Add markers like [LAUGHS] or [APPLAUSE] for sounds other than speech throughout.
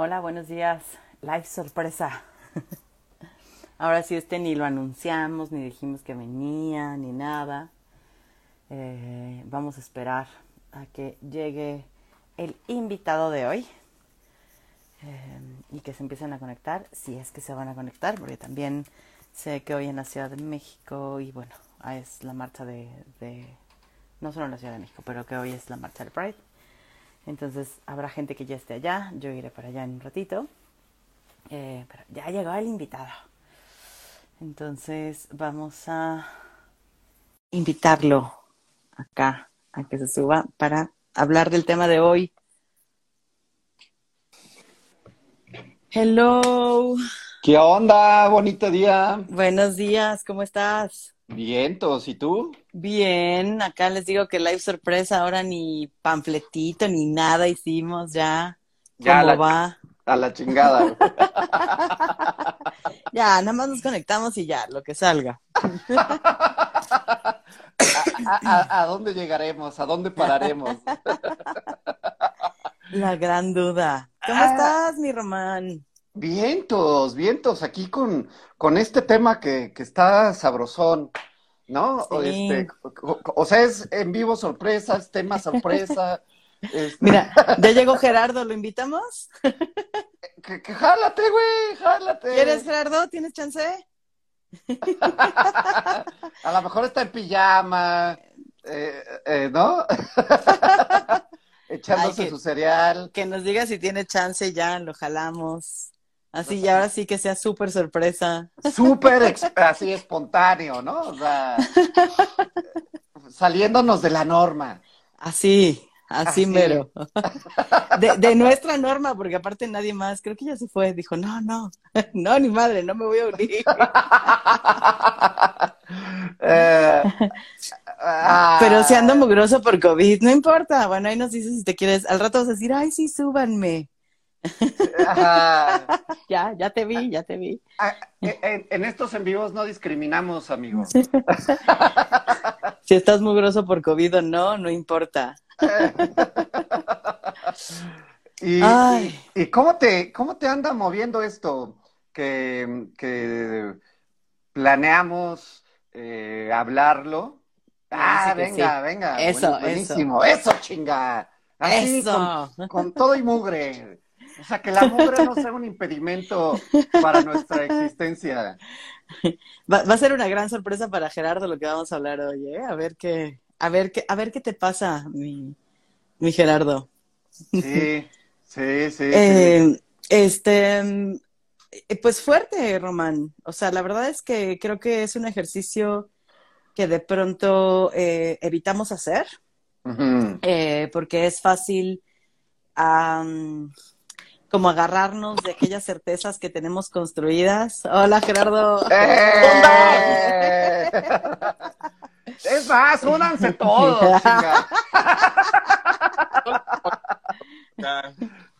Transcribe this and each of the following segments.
Hola, buenos días. Live sorpresa. Ahora sí, este ni lo anunciamos, ni dijimos que venía, ni nada. Eh, vamos a esperar a que llegue el invitado de hoy eh, y que se empiecen a conectar, si es que se van a conectar, porque también sé que hoy en la Ciudad de México, y bueno, es la marcha de, de no solo en la Ciudad de México, pero que hoy es la marcha del Pride. Entonces habrá gente que ya esté allá, yo iré para allá en un ratito. Eh, pero ya llegó el invitado. Entonces vamos a invitarlo acá a que se suba para hablar del tema de hoy. Hello. ¿Qué onda? Bonito día. Buenos días, ¿cómo estás? Vientos, ¿y tú? Bien, acá les digo que live sorpresa, ahora ni panfletito ni nada hicimos ya. Ya ¿Cómo la- va? A la chingada. [LAUGHS] Ya, nada más nos conectamos y ya, lo que salga. [LAUGHS] ¿A, a- a dónde llegaremos? ¿A dónde pararemos? [LAUGHS] La gran duda. ¿Cómo Ah. estás, mi Román? Vientos, vientos, aquí con, con este tema que, que está sabrosón, ¿no? O, Sí. este, o, o sea, es en vivo sorpresa, es tema [LAUGHS] sorpresa. este, Mira, ya llegó Gerardo, ¿lo invitamos? [LAUGHS] que, que jálate, güey, jálate. ¿Quieres, Gerardo? ¿Tienes chance? [LAUGHS] A lo mejor está en pijama, eh, eh, ¿no? Echándose Ay, que- su cereal. Que nos diga si tiene chance, ya lo jalamos. Así, y ahora sí que sea súper sorpresa. súper así espontáneo, ¿no? O sea, saliéndonos de la norma. Así, así, Así. mero. De, de nuestra norma, porque aparte nadie más, creo que ya se fue, dijo, no, no, no, ni madre, no me voy a unir. [LAUGHS] Eh, ah, Pero si ando mugroso por COVID, no importa. Bueno, ahí nos dices si te quieres. Al rato vas a decir, ay, sí, súbanme. Ajá. Ya, ya te vi, ya te vi. Ah, En, en estos en vivos no discriminamos, amigos. Si estás mugroso por COVID o no, no importa. ¿Y, Ay. y- y cómo te, cómo te anda moviendo esto? Que, que planeamos eh, hablarlo. Ah, que venga, venga. Eso, buenísimo. Eso, chinga. Así, Eso. Con, con todo y mugre. O sea, que la mugre no sea un impedimento para nuestra existencia. Va, va a ser una gran sorpresa para Gerardo lo que vamos a hablar hoy, ¿eh? A ver qué, a ver qué, a ver qué te pasa, mi, mi Gerardo. Sí, [LAUGHS] sí, sí. sí. Eh, este, eh, pues fuerte, Román. O sea, la verdad es que creo que es un ejercicio que de pronto eh, evitamos hacer, eh, porque es fácil como agarrarnos de aquellas certezas que tenemos construidas. Hola, Gerardo. ¡Eh! Es más, únanse todos, [LAUGHS] chinga.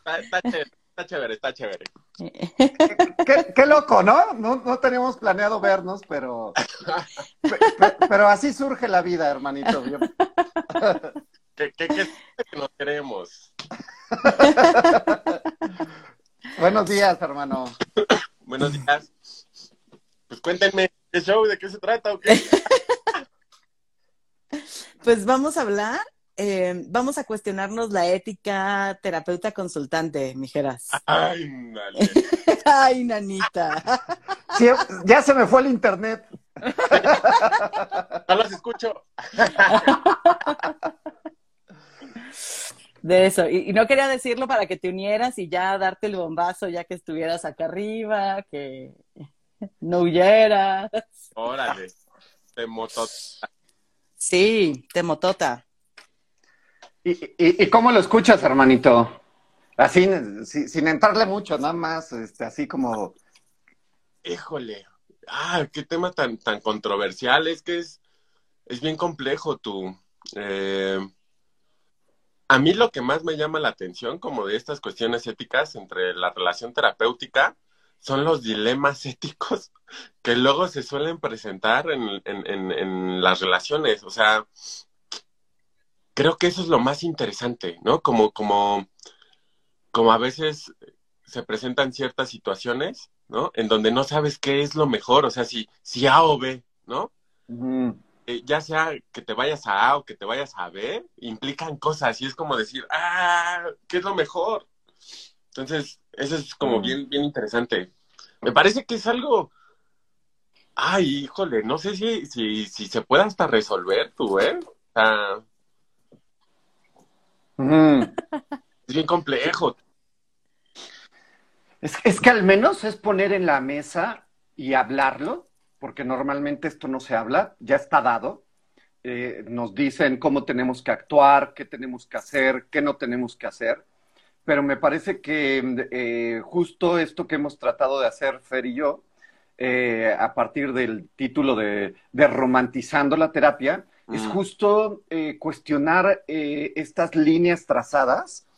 Está, chévere, está chévere, está chévere. Qué, qué loco, ¿no? ¿no? No teníamos planeado vernos, pero, pe- pe- pero así surge la vida, hermanito. Yo- [LAUGHS] ¿Qué, qué, qué que nos queremos? [LAUGHS] Buenos días, hermano. Buenos días. Pues cuéntenme, ¿qué show? ¿De qué se trata o qué? [LAUGHS] Pues vamos a hablar, eh, vamos a cuestionarnos la ética terapeuta consultante, mijeras. Ay, dale. [LAUGHS] Ay, nanita. Sí, ya se me fue el internet. No los escucho. De eso. Y, y no quería decirlo para que te unieras y ya darte el bombazo ya que estuvieras acá arriba, que no huyeras. Órale. De moto. Sí, te motota. ¿Y, y, y cómo lo escuchas, hermanito? Así, si- sin entrarle mucho, nada más, este, así como... Híjole. Ah, qué tema tan, tan controversial. Es que es, es bien complejo tú. Eh, a mí lo que más me llama la atención, como de estas cuestiones éticas entre la relación terapéutica, son los dilemas éticos [LAUGHS] que luego se suelen presentar en, las relaciones. O sea, creo que eso es lo más interesante, ¿no? Como, como, como a veces se presentan ciertas situaciones, ¿no? En donde no sabes qué es lo mejor, o sea, si, si A o B, ¿no? Eh, ya sea que te vayas a A o que te vayas a B, implican cosas y es como decir, ah, ¿qué es lo mejor? Entonces, eso es como mm. bien, bien interesante. Me parece que es algo, ay, híjole, no sé si, si, si se puede hasta resolver tú, ¿eh? O sea, [LAUGHS] es bien complejo. Es, es que al menos es poner en la mesa y hablarlo, porque normalmente esto no se habla, ya está dado. Eh, nos dicen cómo tenemos que actuar, qué tenemos que hacer, qué no tenemos que hacer. Pero me parece que eh, justo esto que hemos tratado de hacer Fer y yo, eh, a partir del título de, de Romantizando la terapia, es justo cuestionar estas líneas trazadas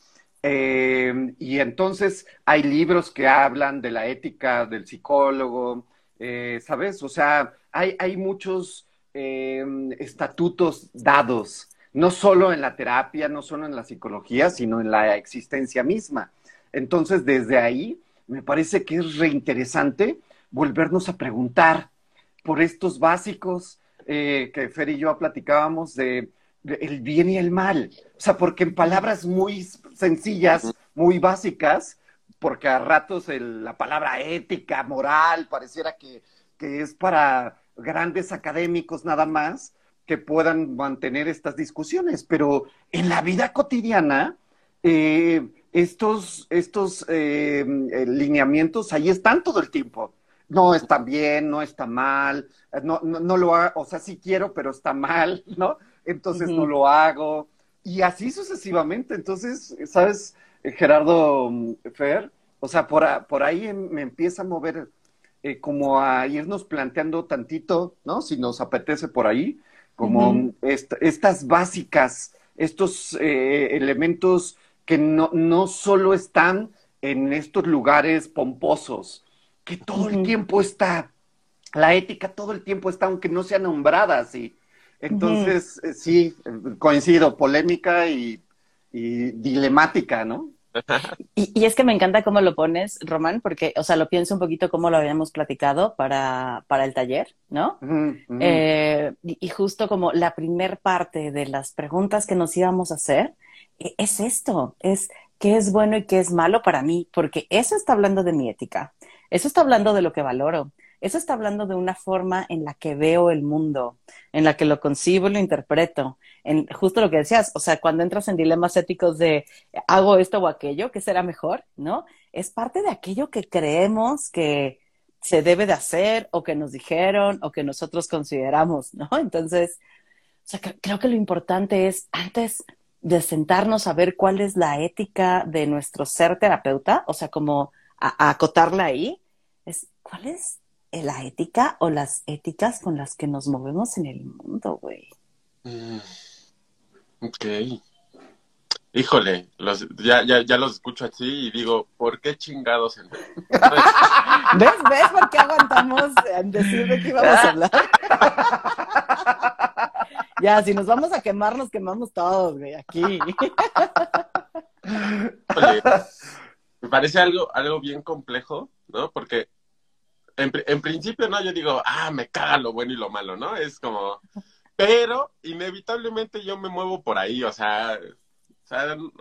eh, y entonces hay libros que hablan de la ética del psicólogo, eh, ¿sabes? O sea, hay, hay muchos eh, estatutos dados, no solo en la terapia, no solo en la psicología, sino en la existencia misma. Entonces, desde ahí, me parece que es reinteresante volvernos a preguntar por estos básicos que Fer y yo platicábamos de el bien y el mal. O sea, porque en palabras muy sencillas, muy básicas, porque a ratos la palabra ética, moral, pareciera que, es para grandes académicos nada más que puedan mantener estas discusiones, pero en la vida cotidiana, eh, estos, estos eh, lineamientos ahí están todo el tiempo. No está bien, no está mal, no, no, no lo ha, o sea, sí quiero, pero está mal, ¿no? entonces no lo hago. Y así sucesivamente. Entonces, ¿sabes, Gerardo mm, Fer? O sea, por, por ahí me empieza a mover eh, como a irnos planteando tantito, ¿no? Si nos apetece por ahí, como estas básicas, estos eh, elementos que no, no solo están en estos lugares pomposos, que todo el tiempo está, la ética todo el tiempo está, aunque no sea nombrada así. Entonces, eh, sí, coincido, polémica y, dilemática, ¿no? Y, es que me encanta cómo lo pones, Román, porque, o sea, lo pienso un poquito como lo habíamos platicado para, para el taller, ¿no? Eh, y, justo como la primer parte de las preguntas que nos íbamos a hacer e, es esto, es qué es bueno y qué es malo para mí, porque eso está hablando de mi ética, eso está hablando de lo que valoro, eso está hablando de una forma en la que veo el mundo, en la que lo concibo y lo interpreto. En justo lo que decías, o sea, cuando entras en dilemas éticos de hago esto o aquello, ¿qué será mejor? ¿No? Es parte de aquello que creemos que se debe de hacer o que nos dijeron o que nosotros consideramos, ¿no? [LAUGHS] Entonces, o sea, creo que lo importante es antes de sentarnos a ver cuál es la ética de nuestro ser terapeuta, o sea, como a acotarla ahí, es cuál es la ética o las éticas con las que nos movemos en el mundo, güey. Mm, ok. Híjole, los, ya, ya, ya los escucho así y digo, ¿por qué chingados? [LAUGHS] ¿Ves? ¿Ves por qué aguantamos en decir de qué íbamos a hablar? [LAUGHS] ya, si nos vamos a quemar, nos quemamos todos, güey, aquí. [LAUGHS] me parece algo, algo bien complejo, ¿no? Porque en, principio, ¿no? Yo digo, ah, me caga lo bueno y lo malo, ¿no? Es como, pero inevitablemente yo me muevo por ahí, o sea,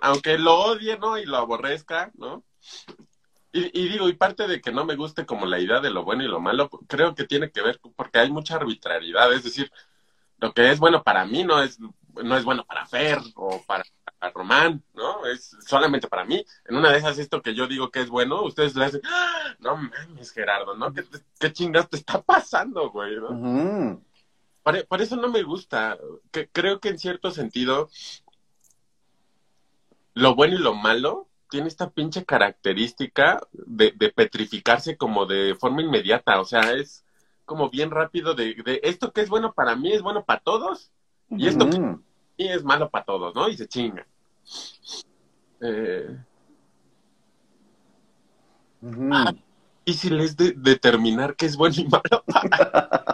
aunque lo odie, ¿no? Y lo aborrezca, ¿no? Y, digo, y parte de que no me guste como la idea de lo bueno y lo malo, creo que tiene que ver porque hay mucha arbitrariedad, es decir, lo que es bueno para mí no es, no es bueno para Fer o para a Román, ¿no? Es solamente para mí. En una de esas, esto que yo digo que es bueno, ustedes le hacen, ¡Ah! no mames, Gerardo, ¿no? ¿Qué, qué chingas te está pasando, güey? ¿no? por, eso no me gusta. Que, creo que en cierto sentido, lo bueno y lo malo tiene esta pinche característica de, petrificarse como de forma inmediata. O sea, es como bien rápido de, de esto que es bueno para mí es bueno para todos. Y esto que y es malo para todos, ¿no? Y se chinga. Eh... Ah, difícil es de determinar qué es bueno y malo. [LAUGHS]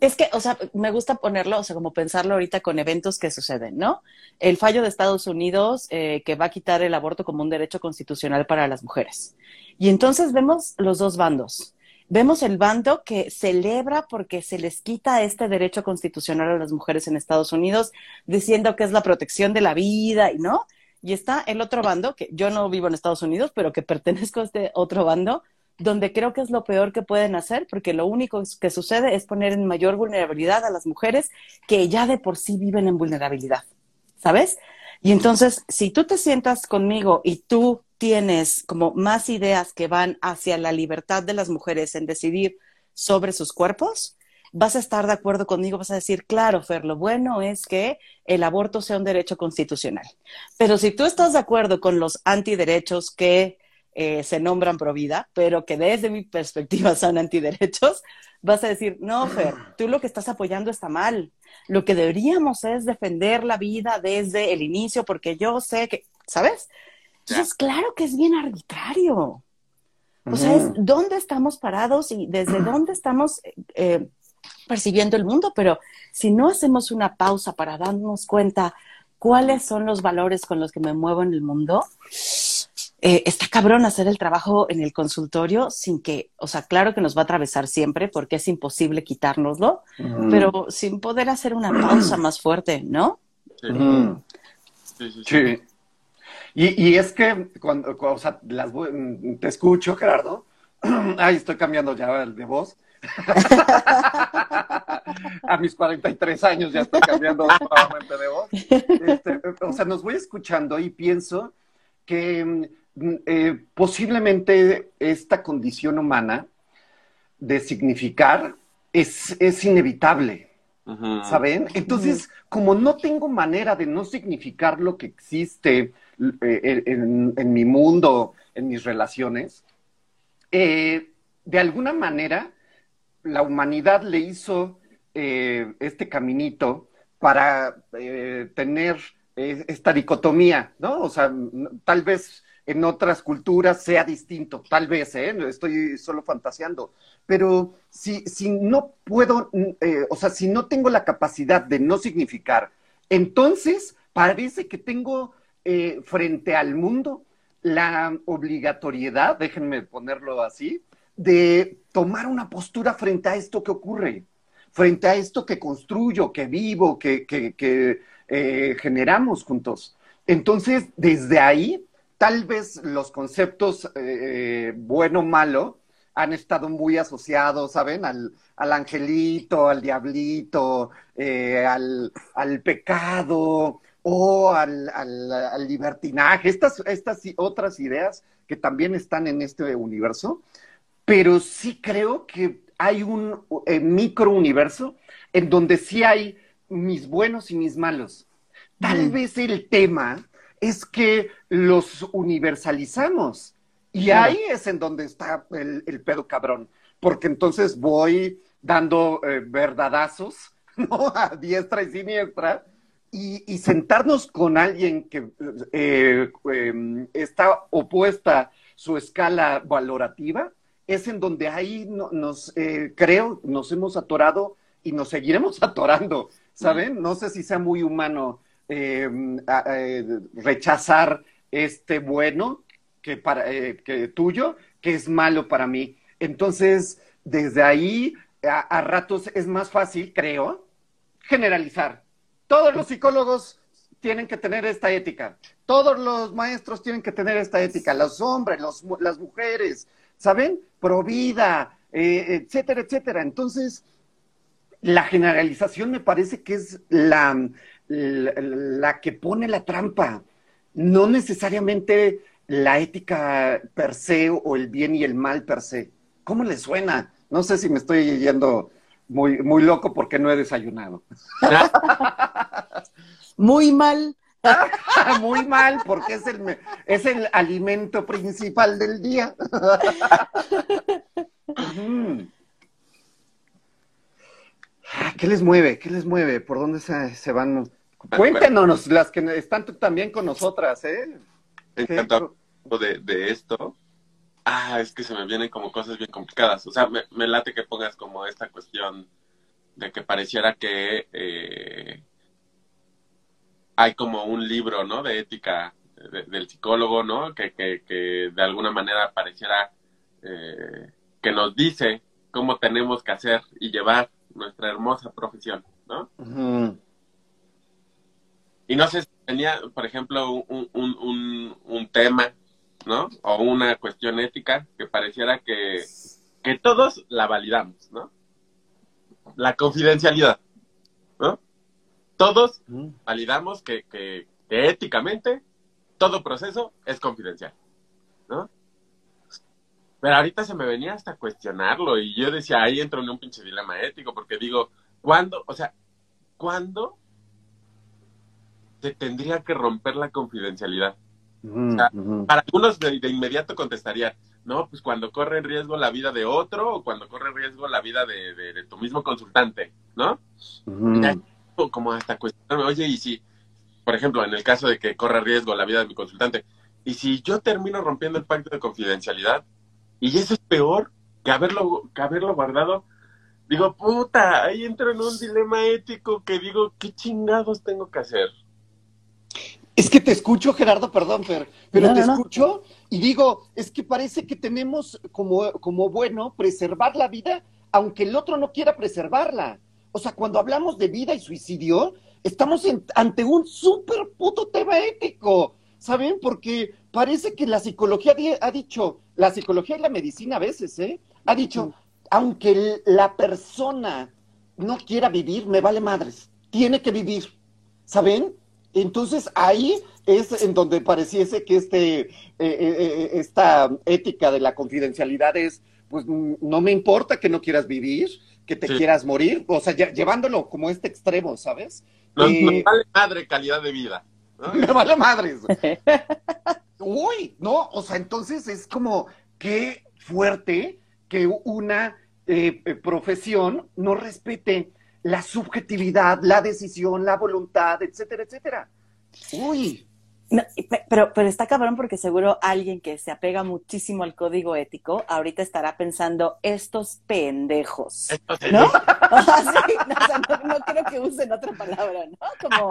Es que, o sea, me gusta ponerlo, o sea, como pensarlo ahorita con eventos que suceden, ¿no? El fallo de Estados Unidos eh, que va a quitar el aborto como un derecho constitucional para las mujeres. Y entonces vemos los dos bandos. Vemos el bando que celebra porque se les quita este derecho constitucional a las mujeres en Estados Unidos, diciendo que es la protección de la vida, ¿no? Y está el otro bando, que yo no vivo en Estados Unidos, pero que [LAUGHS] pertenezco a este otro bando, donde creo que es lo peor que pueden hacer, porque lo único que sucede es poner en mayor vulnerabilidad a las mujeres que ya de por sí viven en vulnerabilidad, ¿sabes? Y entonces, si tú te sientas conmigo y tú tienes como más ideas que van hacia la libertad de las mujeres en decidir sobre sus cuerpos, vas a estar de acuerdo conmigo, vas a decir, claro, Fer, lo bueno es que el aborto sea un derecho constitucional. Pero si tú estás de acuerdo con los antiderechos que eh, se nombran pro vida, pero que desde mi perspectiva [LAUGHS] son antiderechos, vas a decir, no, Fer, tú lo que estás apoyando está mal. Lo que deberíamos es defender la vida desde el inicio, porque yo sé que, ¿sabes? Entonces, claro que es bien arbitrario. O sea, es dónde estamos parados y desde [CLEARS THROAT] dónde estamos eh, percibiendo el mundo, pero si no hacemos una pausa para darnos cuenta cuáles son los valores con los que me muevo en el mundo, eh, está cabrón hacer el trabajo en el consultorio sin que, o sea, claro que nos va a atravesar siempre porque es imposible quitárnoslo, pero sin poder hacer una pausa más fuerte, ¿no? Sí. sí, Y, es que cuando, o sea, las, te escucho, Gerardo. [CLEARS THROAT] Ay, estoy cambiando ya el de voz. [LAUGHS] a mis 43 años ya estoy cambiando nuevamente de voz. Este, o sea, nos voy escuchando y pienso que eh, posiblemente esta condición humana de significar es, es inevitable, ¿saben? Entonces, como no tengo manera de no significar lo que existe eh, en, mi mundo, en mis relaciones, eh, de alguna manera la humanidad le hizo este caminito para tener esta dicotomía, ¿no? O sea, tal vez en otras culturas sea distinto, tal vez, ¿eh? estoy solo fantaseando, pero si, si no puedo, eh, o sea, si no tengo la capacidad de no significar, entonces parece que tengo eh, frente al mundo la obligatoriedad, déjenme ponerlo así, de tomar una postura frente a esto que ocurre, frente a esto que construyo, que vivo, que, eh, generamos juntos. Entonces, desde ahí, tal vez los conceptos eh, bueno, malo, han estado muy asociados, ¿saben? Al, angelito, al diablito, eh, al, pecado o al, libertinaje, estas, estas otras ideas que también están en este universo, pero sí creo que hay un eh, microuniverso en donde sí hay mis buenos y mis malos. Tal mm. vez el tema es que los universalizamos. Y ahí es en donde está el, pedo cabrón, porque entonces voy dando eh, verdadazos, [LAUGHS] ¿no? A diestra y siniestra, y, sentarnos con alguien que eh, em, está opuesta su escala valorativa, es en donde ahí nos, eh, creo, nos hemos atorado y nos seguiremos [LAUGHS] atorando, ¿saben? No sé si sea muy humano Em, rechazar este bueno que para eh, que tuyo, que es malo para mí. Entonces, desde ahí, a, ratos es más fácil, creo, generalizar. Todos los psicólogos tienen que tener esta ética. Todos los maestros tienen que tener esta ética. Los hombres, las mujeres, ¿saben? Pro vida, eh, etcétera, etcétera. Entonces, la generalización me parece que es la, la, que pone la trampa, no necesariamente la ética per se o el bien y el mal per se. ¿Cómo le suena? No sé si me estoy yendo muy, muy loco porque no he desayunado. [LAUGHS] muy mal. [LAUGHS] muy mal porque es el, es el alimento principal del día. [LAUGHS] Ah, ¿Qué les mueve? ¿Qué les mueve? ¿Por dónde se, van? Cuéntenos, las que están también con nosotras, ¿eh? Encantado de, de esto. Ah, es que se me vienen como cosas bien complicadas. O sea, me, late que pongas como esta cuestión de que pareciera que eh, hay como un libro, ¿no? De ética del psicólogo, ¿no? Que, que, que, de alguna manera pareciera eh, que nos dice cómo tenemos que hacer y llevar nuestra hermosa profesión, ¿no? Y no sé si tenía, por ejemplo, un, un, un, un, tema, ¿no? O una cuestión ética que pareciera que, que todos la validamos, ¿no? La confidencialidad, ¿no? Todos validamos que, que, que éticamente todo proceso es confidencial, ¿no? Pero ahorita se me venía hasta cuestionarlo y yo decía, ahí entro en un pinche dilema ético, porque digo, ¿cuándo? O sea, ¿cuándo se tendría que romper la confidencialidad? o sea, Para algunos de, de, inmediato contestarían, no, pues cuando corre en riesgo la vida de otro o cuando corre en riesgo la vida de, de, de tu mismo consultante, ¿no? Como hasta cuestionarme, oye, y si, por ejemplo, en el caso de que corre riesgo la vida de mi consultante, y si yo termino rompiendo el pacto de confidencialidad, y eso es peor que haberlo, que haberlo guardado. Digo, puta, ahí entro en un dilema ético que digo, ¿qué chingados tengo que hacer? Es que te escucho, Gerardo, perdón, Fer, pero no, te no, escucho no. y digo, es que parece que tenemos como, como bueno preservar la vida, aunque el otro no quiera preservarla. O sea, cuando hablamos de vida y suicidio, estamos en, ante un súper puto tema ético. ¿saben? Porque parece que la psicología ha dicho, la psicología y la medicina a veces, ¿eh? Ha dicho, aunque la persona no quiera vivir, me vale madres, tiene que vivir, ¿saben? Entonces ahí es en donde pareciese que este, eh, eh, esta ética de la confidencialidad es, pues no me importa que no quieras vivir, que te sí. quieras morir, o sea, ya, llevándolo como este extremo, ¿sabes? Eh, vale madre calidad de vida. ¿no? [LAUGHS] Me vale madres. [LAUGHS] Uy, no, o sea, entonces es como qué fuerte que una eh, profesión no respete la subjetividad, la decisión, la voluntad, etcétera, etcétera. Uy. No, pero, pero está cabrón porque seguro alguien que se apega muchísimo al código ético ahorita estará pensando estos pendejos, ¿no? [LAUGHS] o sea, sí, no, o sea, no, no, creo que usen otra palabra, ¿no? Como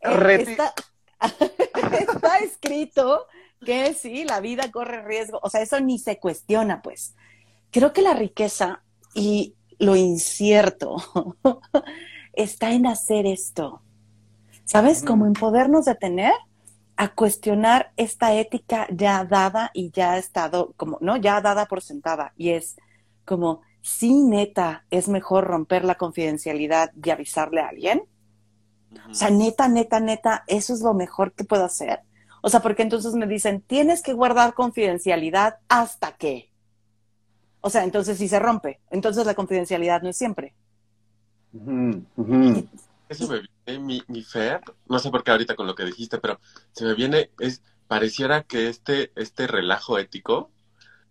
eh, está, [LAUGHS] está escrito que sí, la vida corre riesgo, o sea, eso ni se cuestiona, pues. Creo que la riqueza y lo incierto [LAUGHS] está en hacer esto, ¿sabes? Como en podernos detener a cuestionar esta ética ya dada y ya ha estado, como, ¿no? Ya dada por sentada. Y es como, sí, neta, es mejor romper la confidencialidad y avisarle a alguien. O sea, neta, neta, neta, eso es lo mejor que puedo hacer. O sea, porque entonces me dicen, tienes que guardar confidencialidad hasta que. O sea, entonces si se rompe, entonces la confidencialidad no es siempre. Uh -huh. Eso me viene, mi, mi Fer, no sé por qué ahorita con lo que dijiste, pero se me viene, es, pareciera que este, este relajo ético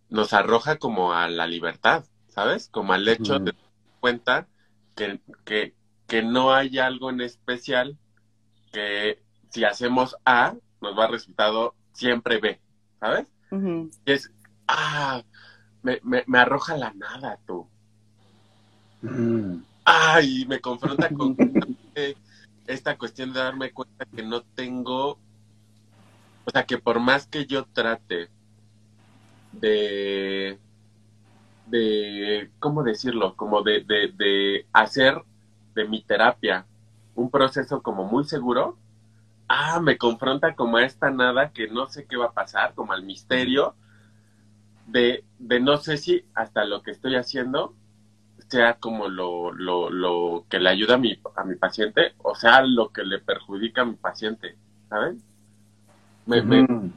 nos arroja como a la libertad, ¿sabes? Como al hecho uh -huh. de cuenta que, que, que no hay algo en especial que si hacemos A, nos va a resultado siempre B, ¿sabes? Uh -huh. Y es, ah, me, me, me, arroja la nada, tú. Mm. Ay, me confronta con [LAUGHS] esta cuestión de darme cuenta que no tengo, o sea, que por más que yo trate de, de, ¿cómo decirlo? Como de, de, de hacer de mi terapia un proceso como muy seguro, ah, me confronta como a esta nada que no sé qué va a pasar, como al misterio de, de no sé si hasta lo que estoy haciendo sea como lo, lo, lo que le ayuda a mi, a mi paciente o sea lo que le perjudica a mi paciente, ¿sabes? Me, mm. me,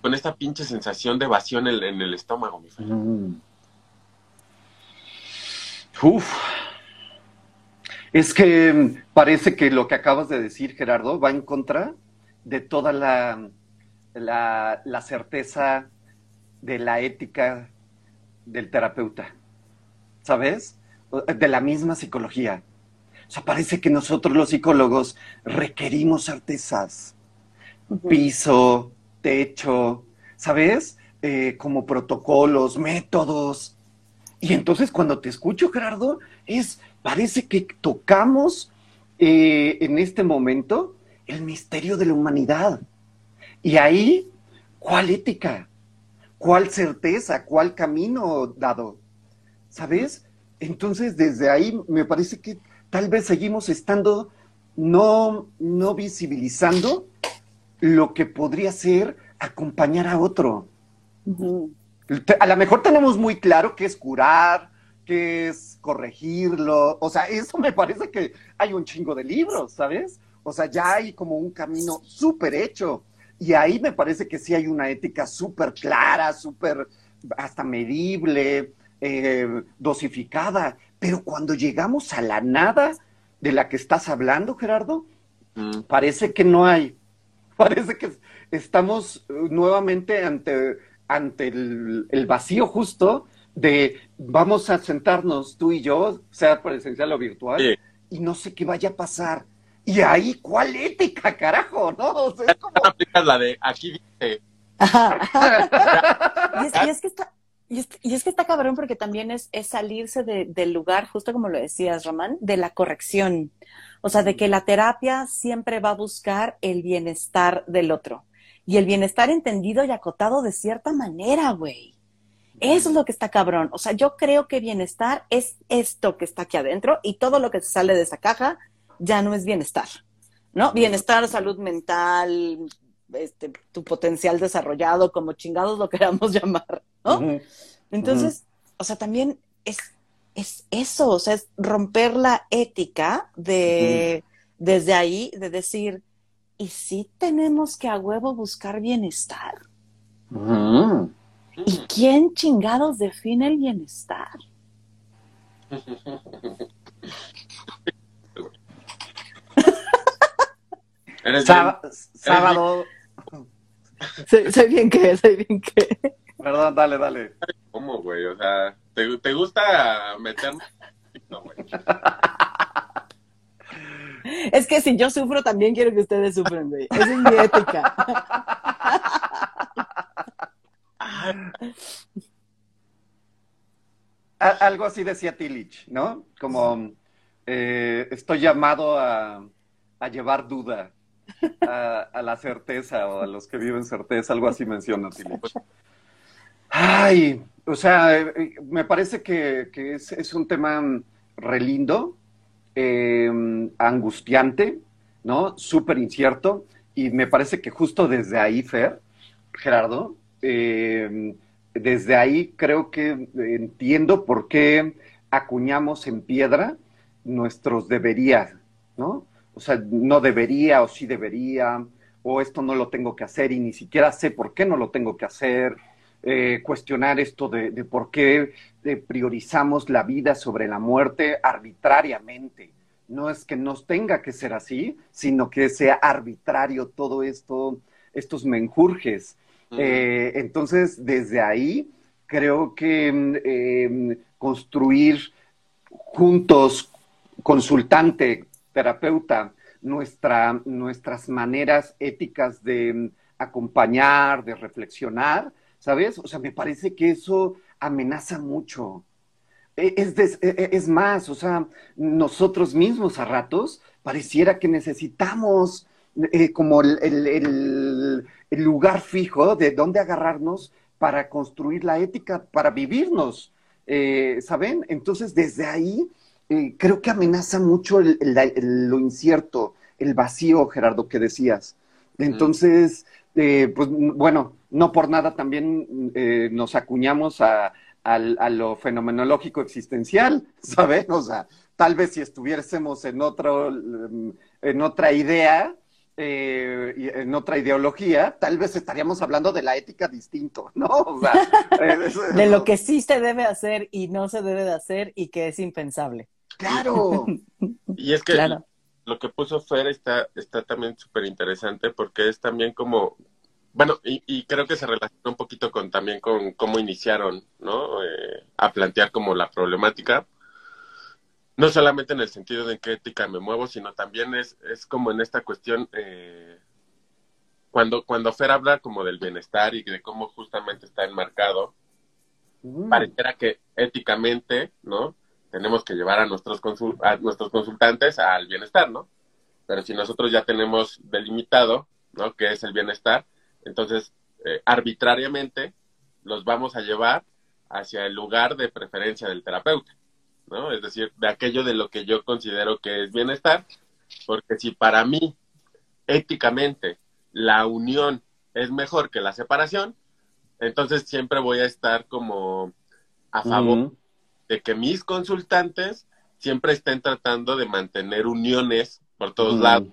con esta pinche sensación de evasión en, en el estómago, mi fe. Mm. Uf. Es que parece que lo que acabas de decir, Gerardo, va en contra de toda la, la, la certeza de la ética del terapeuta, ¿sabes? De la misma psicología. O sea, parece que nosotros los psicólogos requerimos certezas. Uh -huh. Piso, techo, ¿sabes? Eh, como protocolos, métodos. Y entonces cuando te escucho, Gerardo, es, parece que tocamos eh, en este momento el misterio de la humanidad. Y ahí, ¿cuál ética? ¿Cuál certeza? ¿Cuál camino dado? ¿Sabes? Entonces, desde ahí me parece que tal vez seguimos estando no, no visibilizando lo que podría ser acompañar a otro. A lo mejor tenemos muy claro qué es curar, qué es corregirlo. O sea, eso me parece que hay un chingo de libros, ¿sabes? O sea, ya hay como un camino súper hecho. Y ahí me parece que sí hay una ética súper clara, súper hasta medible, eh, dosificada. Pero cuando llegamos a la nada de la que estás hablando, Gerardo, mm. parece que no hay. [LAUGHS] Parece que estamos eh, nuevamente ante, ante el, vacío justo de vamos a sentarnos tú y yo, sea presencial o virtual, y no sé qué vaya a pasar. Y ahí, ¿cuál ética, carajo? ¿No? O sea, es como... la de aquí dice. [LAUGHS] y, es, que está, y, es, que está cabrón porque también es, es salirse del lugar, justo como lo decías, Román, de la corrección. O sea, de que la terapia siempre va a buscar el bienestar del otro. Y el bienestar entendido y acotado de cierta manera, güey. Eso es lo que está cabrón. O sea, yo creo que bienestar es esto que está aquí adentro y todo lo que sale de esa caja ya no es bienestar, ¿no? Bienestar, salud mental, este, tu potencial desarrollado, como chingados lo queramos [LAUGHS] llamar, ¿no? Entonces, o sea, también es, es eso, o sea, es romper la ética de, desde ahí, de decir, ¿y si tenemos que a huevo buscar bienestar? ¿Y quién chingados define el bienestar? [LAUGHS] sábado. [LAUGHS] Soy, bien que, soy bien que. Perdón, dale, dale. ¿Cómo, güey? O sea, ¿te, te gusta meter? No, güey. Es que si yo sufro, también quiero que ustedes sufran, güey. Esa es mi ética. [LAUGHS] Algo así decía Tillich, ¿no? Como eh, estoy llamado a, a llevar duda a, la certeza o a los que viven certeza, algo así menciona Tillich. Ay, o sea, eh, me parece que, es, un tema relindo, em, angustiante, ¿no? Súper incierto, y me parece que justo desde ahí, Fer, Gerardo, em, desde ahí creo que entiendo por qué acuñamos en piedra nuestros deberías, ¿no? O sea, no debería o sí debería, o esto no lo tengo que hacer y ni siquiera sé por qué no lo tengo que hacer, eh, cuestionar esto de, por qué eh, priorizamos la vida sobre la muerte arbitrariamente. No es que nos tenga que ser así, sino que sea arbitrario todo esto, estos menjurjes. Eh, entonces, desde ahí, creo que mm, construir juntos, consultante, terapeuta, nuestra, nuestras maneras éticas de mm, acompañar, de reflexionar, ¿sabes? O sea, me parece que eso amenaza mucho. E, es, e, e, es, más, o sea, nosotros mismos a ratos pareciera que necesitamos eh, como el, el, lugar fijo de dónde agarrarnos para construir la ética, para vivirnos, eh, ¿saben? Entonces, desde ahí eh, creo que amenaza mucho lo incierto, el vacío, Gerardo, que decías. Entonces, eh, pues bueno, no por nada también eh, nos acuñamos a, lo fenomenológico existencial, [LAUGHS] ¿sabes? O sea, tal vez si estuviésemos en, otro, en otra idea, en otra ideología, tal vez estaríamos hablando de la ética distinto, [LAUGHS] ¿no? O sea, [LAUGHS] de lo que sí se debe hacer y no se debe de hacer y que es impensable. Claro. [LAUGHS] Y es que lo que puso Fer está, está también súper interesante porque es también como, bueno, y, creo que se relaciona un poquito con también con cómo iniciaron, ¿no? Eh, a plantear como la problemática. No solamente en el sentido de en qué ética me muevo, sino también es, es como en esta cuestión, eh, cuando, cuando Fer habla como del bienestar y de cómo justamente está enmarcado, Mm. pareciera que éticamente, ¿no? Tenemos que llevar a nuestros, consul- a nuestros consultantes al bienestar, ¿no? Pero si nosotros ya tenemos delimitado, ¿no? ¿Qué es el bienestar? Entonces, eh, arbitrariamente los vamos a llevar hacia el lugar de preferencia del terapeuta, ¿no? Es decir, de aquello de lo que yo considero que es bienestar, porque si para mí, éticamente, la unión es mejor que la separación, entonces siempre voy a estar como a favor de que mis consultantes siempre estén tratando de mantener uniones por todos lados,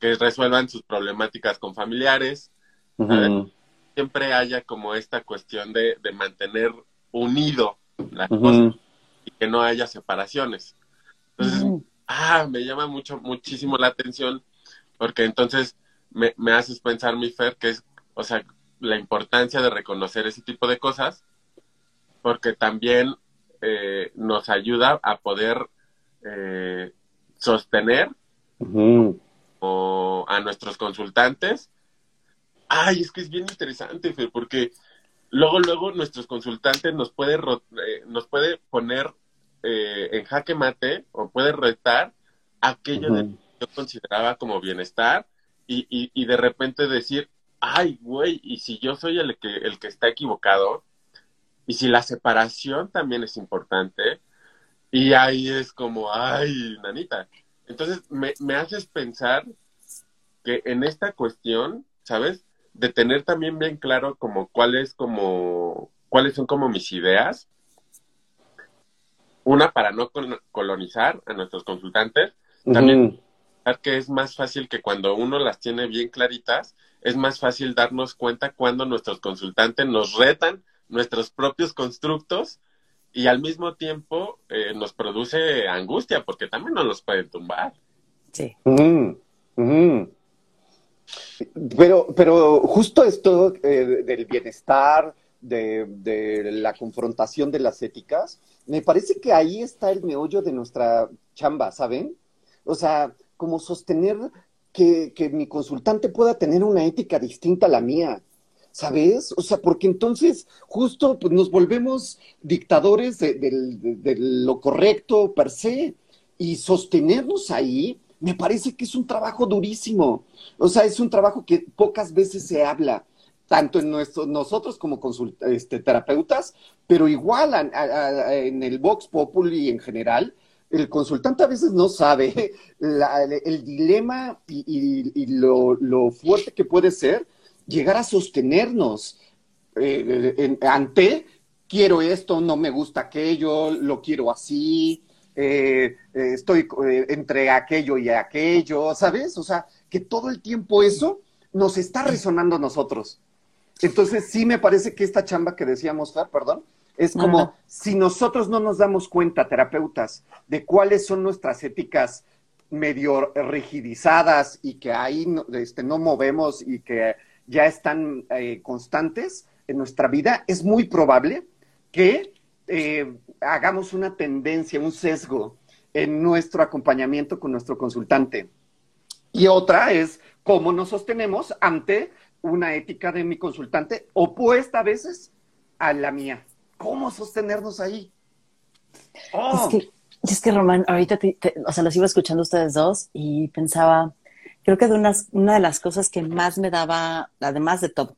que resuelvan sus problemáticas con familiares, siempre haya como esta cuestión de, de mantener unido las cosas que no haya separaciones. Entonces, ah, me llama mucho, muchísimo la atención, porque entonces me, me haces pensar, mi Fer, que es, o sea, la importancia de reconocer ese tipo de cosas, porque también eh, nos ayuda a poder eh, sostener o a nuestros consultantes. Ay, es que es bien interesante, Fer, porque luego, luego nuestros consultantes nos puede, eh, nos puede poner eh, en jaque mate o puede retar aquello de que yo consideraba como bienestar y, y, y de repente decir, ay, güey, y si yo soy el que, el que está equivocado, y si la separación también es importante, y ahí es como, ay, nanita. Entonces me, me haces pensar que en esta cuestión, ¿sabes? De tener también bien claro como cuáles como cuáles son como mis ideas. Una para no col- colonizar a nuestros consultantes, También- pensar que es más fácil que cuando uno las tiene bien claritas, es más fácil darnos cuenta cuando nuestros consultantes nos retan nuestros propios constructos y al mismo tiempo eh, nos produce angustia porque también nos los pueden tumbar. Sí. Pero, pero justo esto eh, del bienestar, de, la confrontación de las éticas, me parece que ahí está el meollo de nuestra chamba, ¿saben? O sea, como sostener que, que mi consultante pueda tener una ética distinta a la mía. ¿Sabes? O sea, porque entonces justo pues, nos volvemos dictadores de, de- de lo correcto per se y sostenernos ahí me parece que es un trabajo durísimo. O sea, es un trabajo que pocas veces se habla, tanto en nuestro, nosotros como consult- este, terapeutas, pero igual en el Vox Populi en general, el consultante a veces no sabe [LAUGHS] la- el dilema y, lo, lo fuerte que puede ser llegar a sostenernos eh, ante quiero esto, no me gusta aquello, lo quiero así, eh, eh, estoy entre aquello y aquello, ¿sabes? O sea, que todo el tiempo eso nos está resonando a nosotros. Entonces sí me parece que esta chamba que decíamos, Fer, perdón, es como Ajá. si nosotros no nos damos cuenta, terapeutas, de cuáles son nuestras éticas medio rigidizadas y que ahí no, este, no movemos y que ya están eh, constantes en nuestra vida, es muy probable que eh, hagamos una tendencia, un sesgo en nuestro acompañamiento con nuestro consultante. Y otra es cómo nos sostenemos ante una ética de mi consultante opuesta a veces a la mía. ¿Cómo sostenernos ahí? Oh, Es que, es que Román, ahorita, te- te- o sea, los iba escuchando a ustedes dos y pensaba, creo que de unas, una de las cosas que más me daba, además de todo,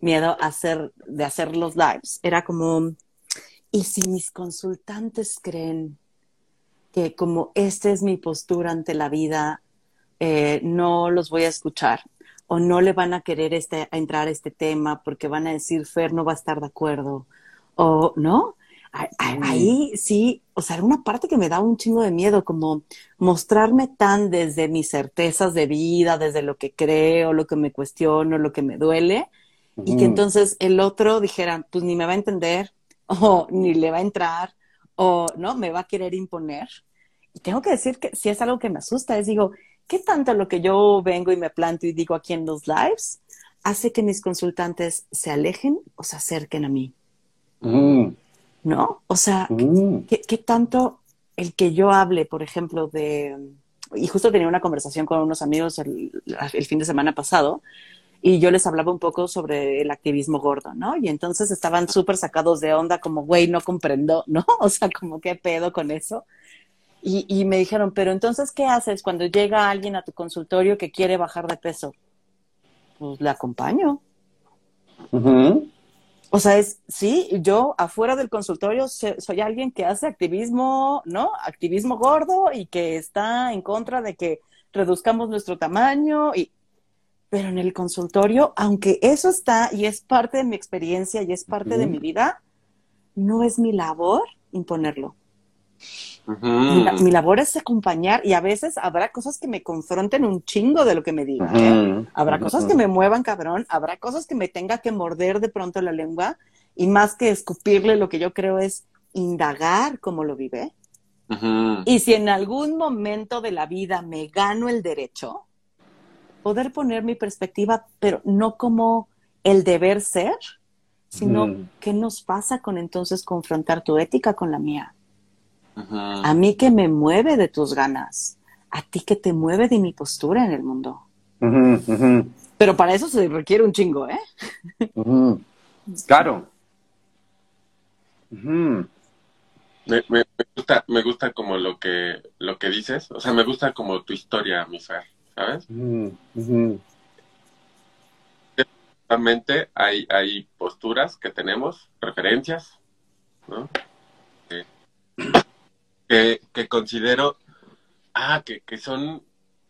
miedo a hacer, de hacer los lives, era como, ¿y si mis consultantes creen que como esta es mi postura ante la vida, eh, no los voy a escuchar? O no le van a querer este, a entrar a este tema porque van a decir Fer no va a estar de acuerdo o no. A- a- Mm. ahí sí o sea era una parte que me da un chingo de miedo como mostrarme tan desde mis certezas de vida desde lo que creo lo que me cuestiono lo que me duele y que entonces el otro dijera pues ni me va a entender [LAUGHS] o ni le va a entrar o no me va a querer imponer y tengo que decir que si es algo que me asusta es digo ¿qué tanto lo que yo vengo y me planto y digo aquí en los lives hace que mis consultantes se alejen o se acerquen a mí? Mm, ¿No? O sea, mm, ¿qué, qué tanto el que yo hable, por ejemplo, de... Y justo tenía una conversación con unos amigos el, el fin de semana pasado y yo les hablaba un poco sobre el activismo gordo, ¿no? Y entonces estaban súper sacados de onda, como, güey, no comprendo, ¿no? [LAUGHS] O sea, como, ¿qué pedo con eso? Y, y me dijeron, pero entonces, ¿qué haces cuando llega alguien a tu consultorio que quiere bajar de peso? Pues le acompaño. O sea, es, sí, yo afuera del consultorio soy alguien que hace activismo, ¿no? Activismo gordo y que está en contra de que reduzcamos nuestro tamaño y pero en el consultorio, aunque eso está y es parte de mi experiencia y es parte de mi vida, no es mi labor imponerlo. Mi, labor es acompañar y a veces habrá cosas que me confronten un chingo de lo que me digan. ¿eh? Habrá cosas que me muevan cabrón, habrá cosas que me tenga que morder de pronto la lengua y más que escupirle lo que yo creo es indagar cómo lo vive. Y si en algún momento de la vida me gano el derecho, poder poner mi perspectiva, pero no como el deber ser, sino qué nos pasa con entonces confrontar tu ética con la mía. A mí que me mueve de tus ganas, a ti que te mueve de mi postura en el mundo. Pero para eso se requiere un chingo, ¿eh? Claro. Me, gusta, me gusta como lo que, lo que dices, o sea, me gusta como tu historia, mi Fer. ¿sabes? hay, hay posturas que tenemos, referencias, ¿no? Que, considero, ah, que, que son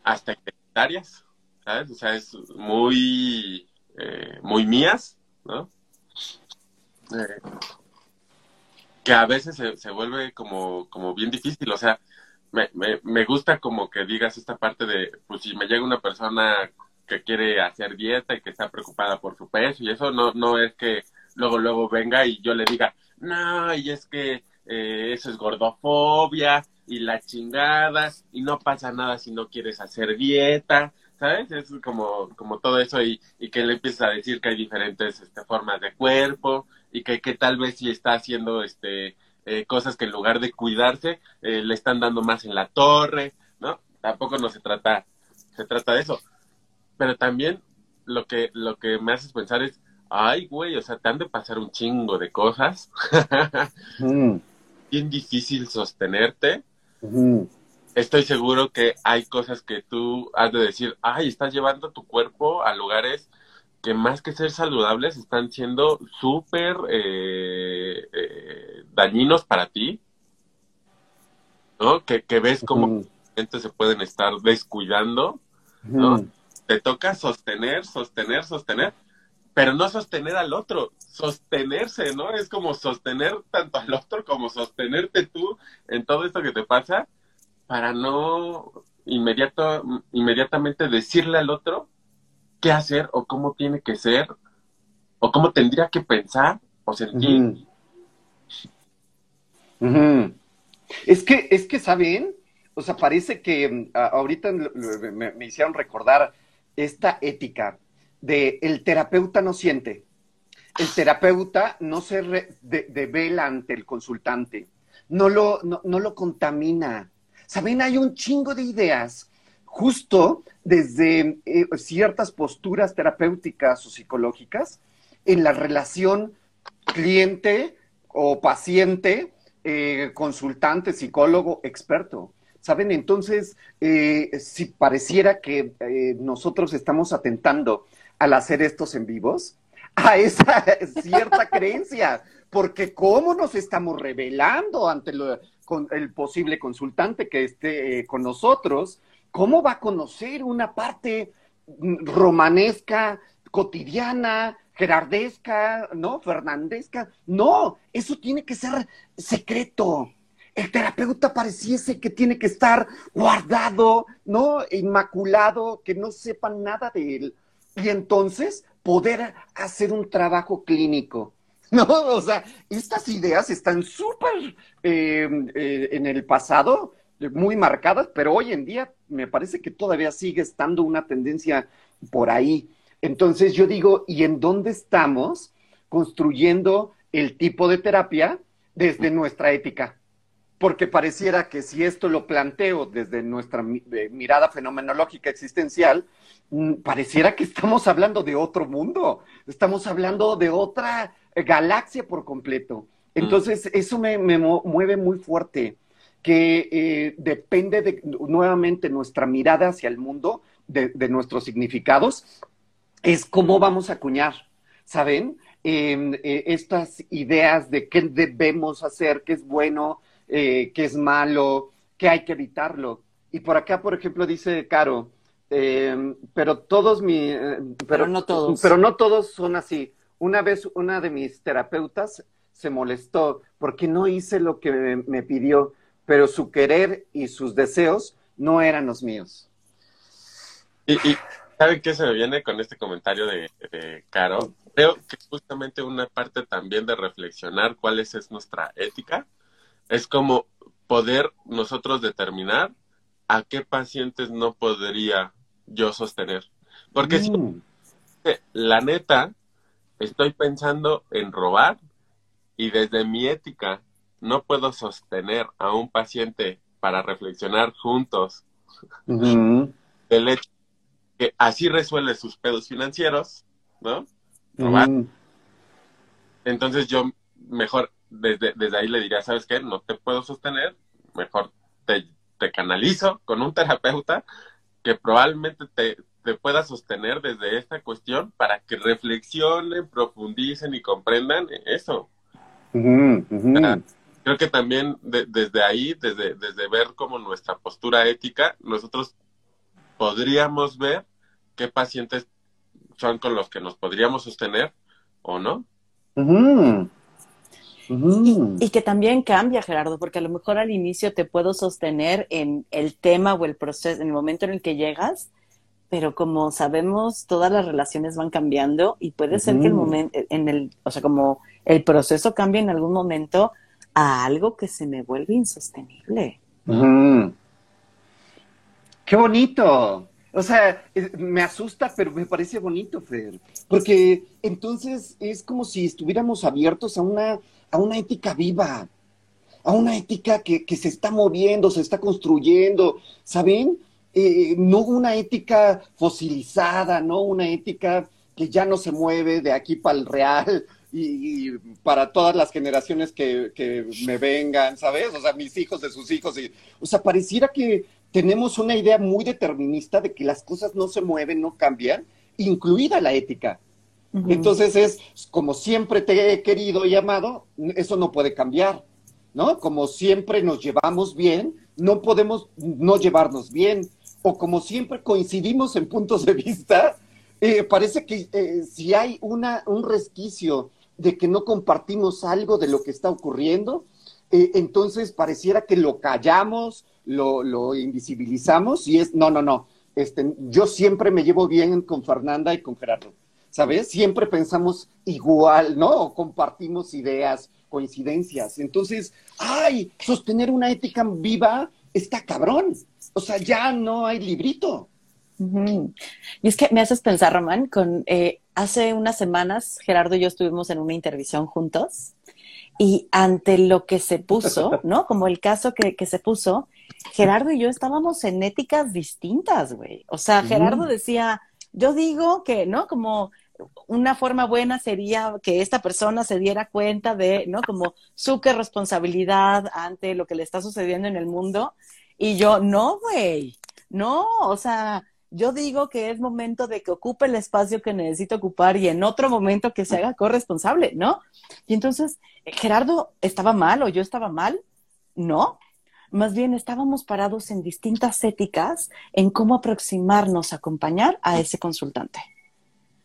hasta identitarias, ¿sabes? O sea, es muy, eh, muy mías, ¿no? Eh, que a veces se, se vuelve como, como bien difícil, o sea, me, me, me gusta como que digas esta parte de, pues si me llega una persona que quiere hacer dieta y que está preocupada por su peso y eso no, no es que luego, luego venga y yo le diga, no, y es que eh, eso es gordofobia y la chingada y no pasa nada si no quieres hacer dieta, ¿sabes? Es como, como todo eso y, y que le empieza a decir que hay diferentes este, formas de cuerpo y que, que tal vez si está haciendo este eh, cosas que en lugar de cuidarse eh, le están dando más en la torre, ¿no? Tampoco no se trata, se trata de eso. Pero también lo que, lo que me haces pensar es, ay, güey, o sea, te han de pasar un chingo de cosas. [LAUGHS] Mm. Bien difícil sostenerte. Estoy seguro que hay cosas que tú has de decir, ay, estás llevando tu cuerpo a lugares que más que ser saludables están siendo súper eh, eh, dañinos para ti, ¿no? Que, ves cómo gente se pueden estar descuidando, ¿no? Te toca sostener, sostener, sostener, pero no sostener al otro, sostenerse, ¿no? Es como sostener tanto al otro como sostenerte tú en todo esto que te pasa para no inmediato, inmediatamente decirle al otro qué hacer o cómo tiene que ser o cómo tendría que pensar o sentir. Es que, es que, ¿saben? O sea, parece que mm, ahorita me, hicieron recordar esta ética de el terapeuta no siente. El terapeuta no se devela ante el consultante, no lo, no, no lo contamina. ¿Saben? Hay un chingo de ideas justo desde eh, ciertas posturas terapéuticas o psicológicas en la relación cliente o paciente, eh, consultante, psicólogo, experto. ¿Saben? Entonces, eh, si pareciera que nosotros estamos atentando al hacer estos en vivos, a esa [LAUGHS] cierta creencia, porque cómo nos estamos revelando ante el posible consultante que esté con nosotros, ¿cómo va a conocer una parte romanesca, cotidiana, gerardesca, ¿no? Fernandesca. No, eso tiene que ser secreto. El terapeuta pareciese que tiene que estar guardado, ¿no? Inmaculado, que no sepan nada de él. Y entonces poder hacer un trabajo clínico. [LAUGHS] ¿No? O sea, estas ideas están súper eh, eh, en el pasado, muy marcadas, pero hoy en día me parece que todavía sigue estando una tendencia por ahí. Entonces yo digo, ¿y en dónde estamos construyendo el tipo de terapia desde nuestra ética? Porque pareciera que si esto lo planteo desde nuestra mirada fenomenológica existencial, mm, pareciera que estamos hablando de otro mundo, estamos hablando de otra galaxia por completo. Mm. Entonces, eso me, mueve muy fuerte, que eh, depende de nuevamente nuestra mirada hacia el mundo, de, nuestros significados, es cómo vamos a acuñar, ¿saben? Em, eh, estas ideas de qué debemos hacer, qué es bueno, eh, qué es malo, qué hay que evitarlo. Y por acá, por ejemplo, dice Caro, em, pero todos mi... pero no todos. Pero no todos son así. Una vez una de mis terapeutas se molestó porque no hice lo que me, pidió, pero su querer y sus deseos no eran los míos. Y, y ¿saben qué se me viene con este comentario de, Caro? Creo que justamente una parte también de reflexionar cuál es, es nuestra ética es como poder nosotros determinar a qué pacientes no podría yo sostener. Porque si mm. la neta, estoy pensando en robar y desde mi ética no puedo sostener a un paciente para reflexionar juntos del hecho que así resuelve sus pedos financieros, ¿no? Entonces yo mejor desde, desde ahí le diría, ¿sabes qué? No te puedo sostener, mejor te, te canalizo con un terapeuta que probablemente te, te pueda sostener desde esta cuestión para que reflexionen, profundicen y comprendan eso. creo que también desde ahí, desde, desde ver como nuestra postura ética, nosotros podríamos ver qué pacientes son con los que nos podríamos sostener o no. Y, que también cambia, Gerardo, porque a lo mejor al inicio te puedo sostener en el tema o el proceso, en el momento en el que llegas, pero como sabemos, todas las relaciones van cambiando y puede ser que el momento, en el, o sea, como el proceso cambie en algún momento a algo que se me vuelve insostenible. ¡Qué bonito! O sea, me asusta, pero me parece bonito, Fer. Porque entonces es como si estuviéramos abiertos a una, a una ética viva, a una ética que, que se está moviendo, se está construyendo, ¿saben? Eh, no una ética fosilizada, no una ética que ya no se mueve de aquí para el real y, para todas las generaciones que, que, me vengan, ¿sabes? O sea, mis hijos de sus hijos. Y, o sea, pareciera que tenemos una idea muy determinista de que las cosas no se mueven, no cambian, incluida la ética. Entonces es como siempre te he querido y amado, eso no puede cambiar, ¿no? Como siempre nos llevamos bien, no podemos no llevarnos bien. O como siempre coincidimos en puntos de vista, eh, parece que eh, si hay una, un resquicio de que no compartimos algo de lo que está ocurriendo, eh, entonces pareciera que lo callamos, lo, lo, invisibilizamos y es, no, no, no, este, yo siempre me llevo bien con Fernanda y con Gerardo, ¿sabes? Siempre pensamos igual, ¿no? compartimos ideas, coincidencias. Entonces, ay, sostener una ética viva está cabrón. O sea, ya no hay librito. Y es que me haces pensar, Román, con eh, hace unas semanas Gerardo y yo estuvimos en una intervención juntos y ante lo que se puso, [LAUGHS] ¿no? Como el caso que, se puso, Gerardo y yo estábamos en éticas distintas, güey. O sea, Gerardo decía, yo digo que, ¿no? Como una forma buena sería que esta persona se diera cuenta de, ¿no? Como su que responsabilidad ante lo que le está sucediendo en el mundo y yo, no, güey, no, o sea, yo digo que es momento de que ocupe el espacio que necesito ocupar y en otro momento que se haga corresponsable, ¿no? Y entonces, Gerardo estaba mal o yo estaba mal, no. Más bien estábamos parados en distintas éticas en cómo aproximarnos acompañar a ese consultante.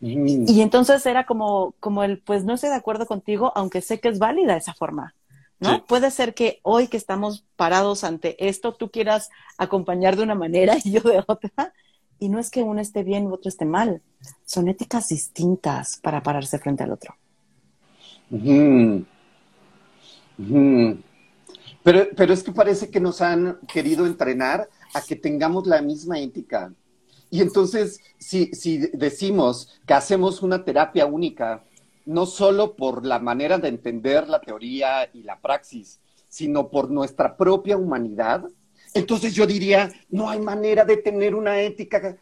Mm. Y entonces era como, como el, pues no estoy de acuerdo contigo, aunque sé que es válida esa forma. ¿no? Puede ser que hoy que estamos parados ante esto, tú quieras acompañar de una manera y yo de otra. Y no es que uno esté bien y otro esté mal. Son éticas distintas para pararse frente al otro. Pero, pero es que parece que nos han querido entrenar a que tengamos la misma ética. Y entonces, si, decimos que hacemos una terapia única, no solo por la manera de entender la teoría y la praxis, sino por nuestra propia humanidad, entonces yo diría, no hay manera de tener una ética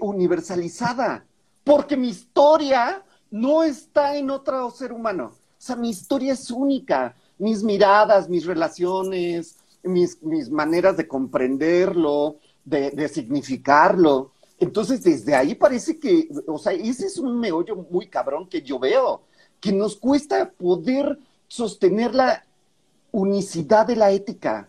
universalizada, porque mi historia no está en otro ser humano. O sea, mi historia es única, mis miradas, mis relaciones, mis, maneras de comprenderlo, de, de, significarlo. Entonces, desde ahí parece que, o sea, ese es un meollo muy cabrón que yo veo, que nos cuesta poder sostener la unicidad de la ética.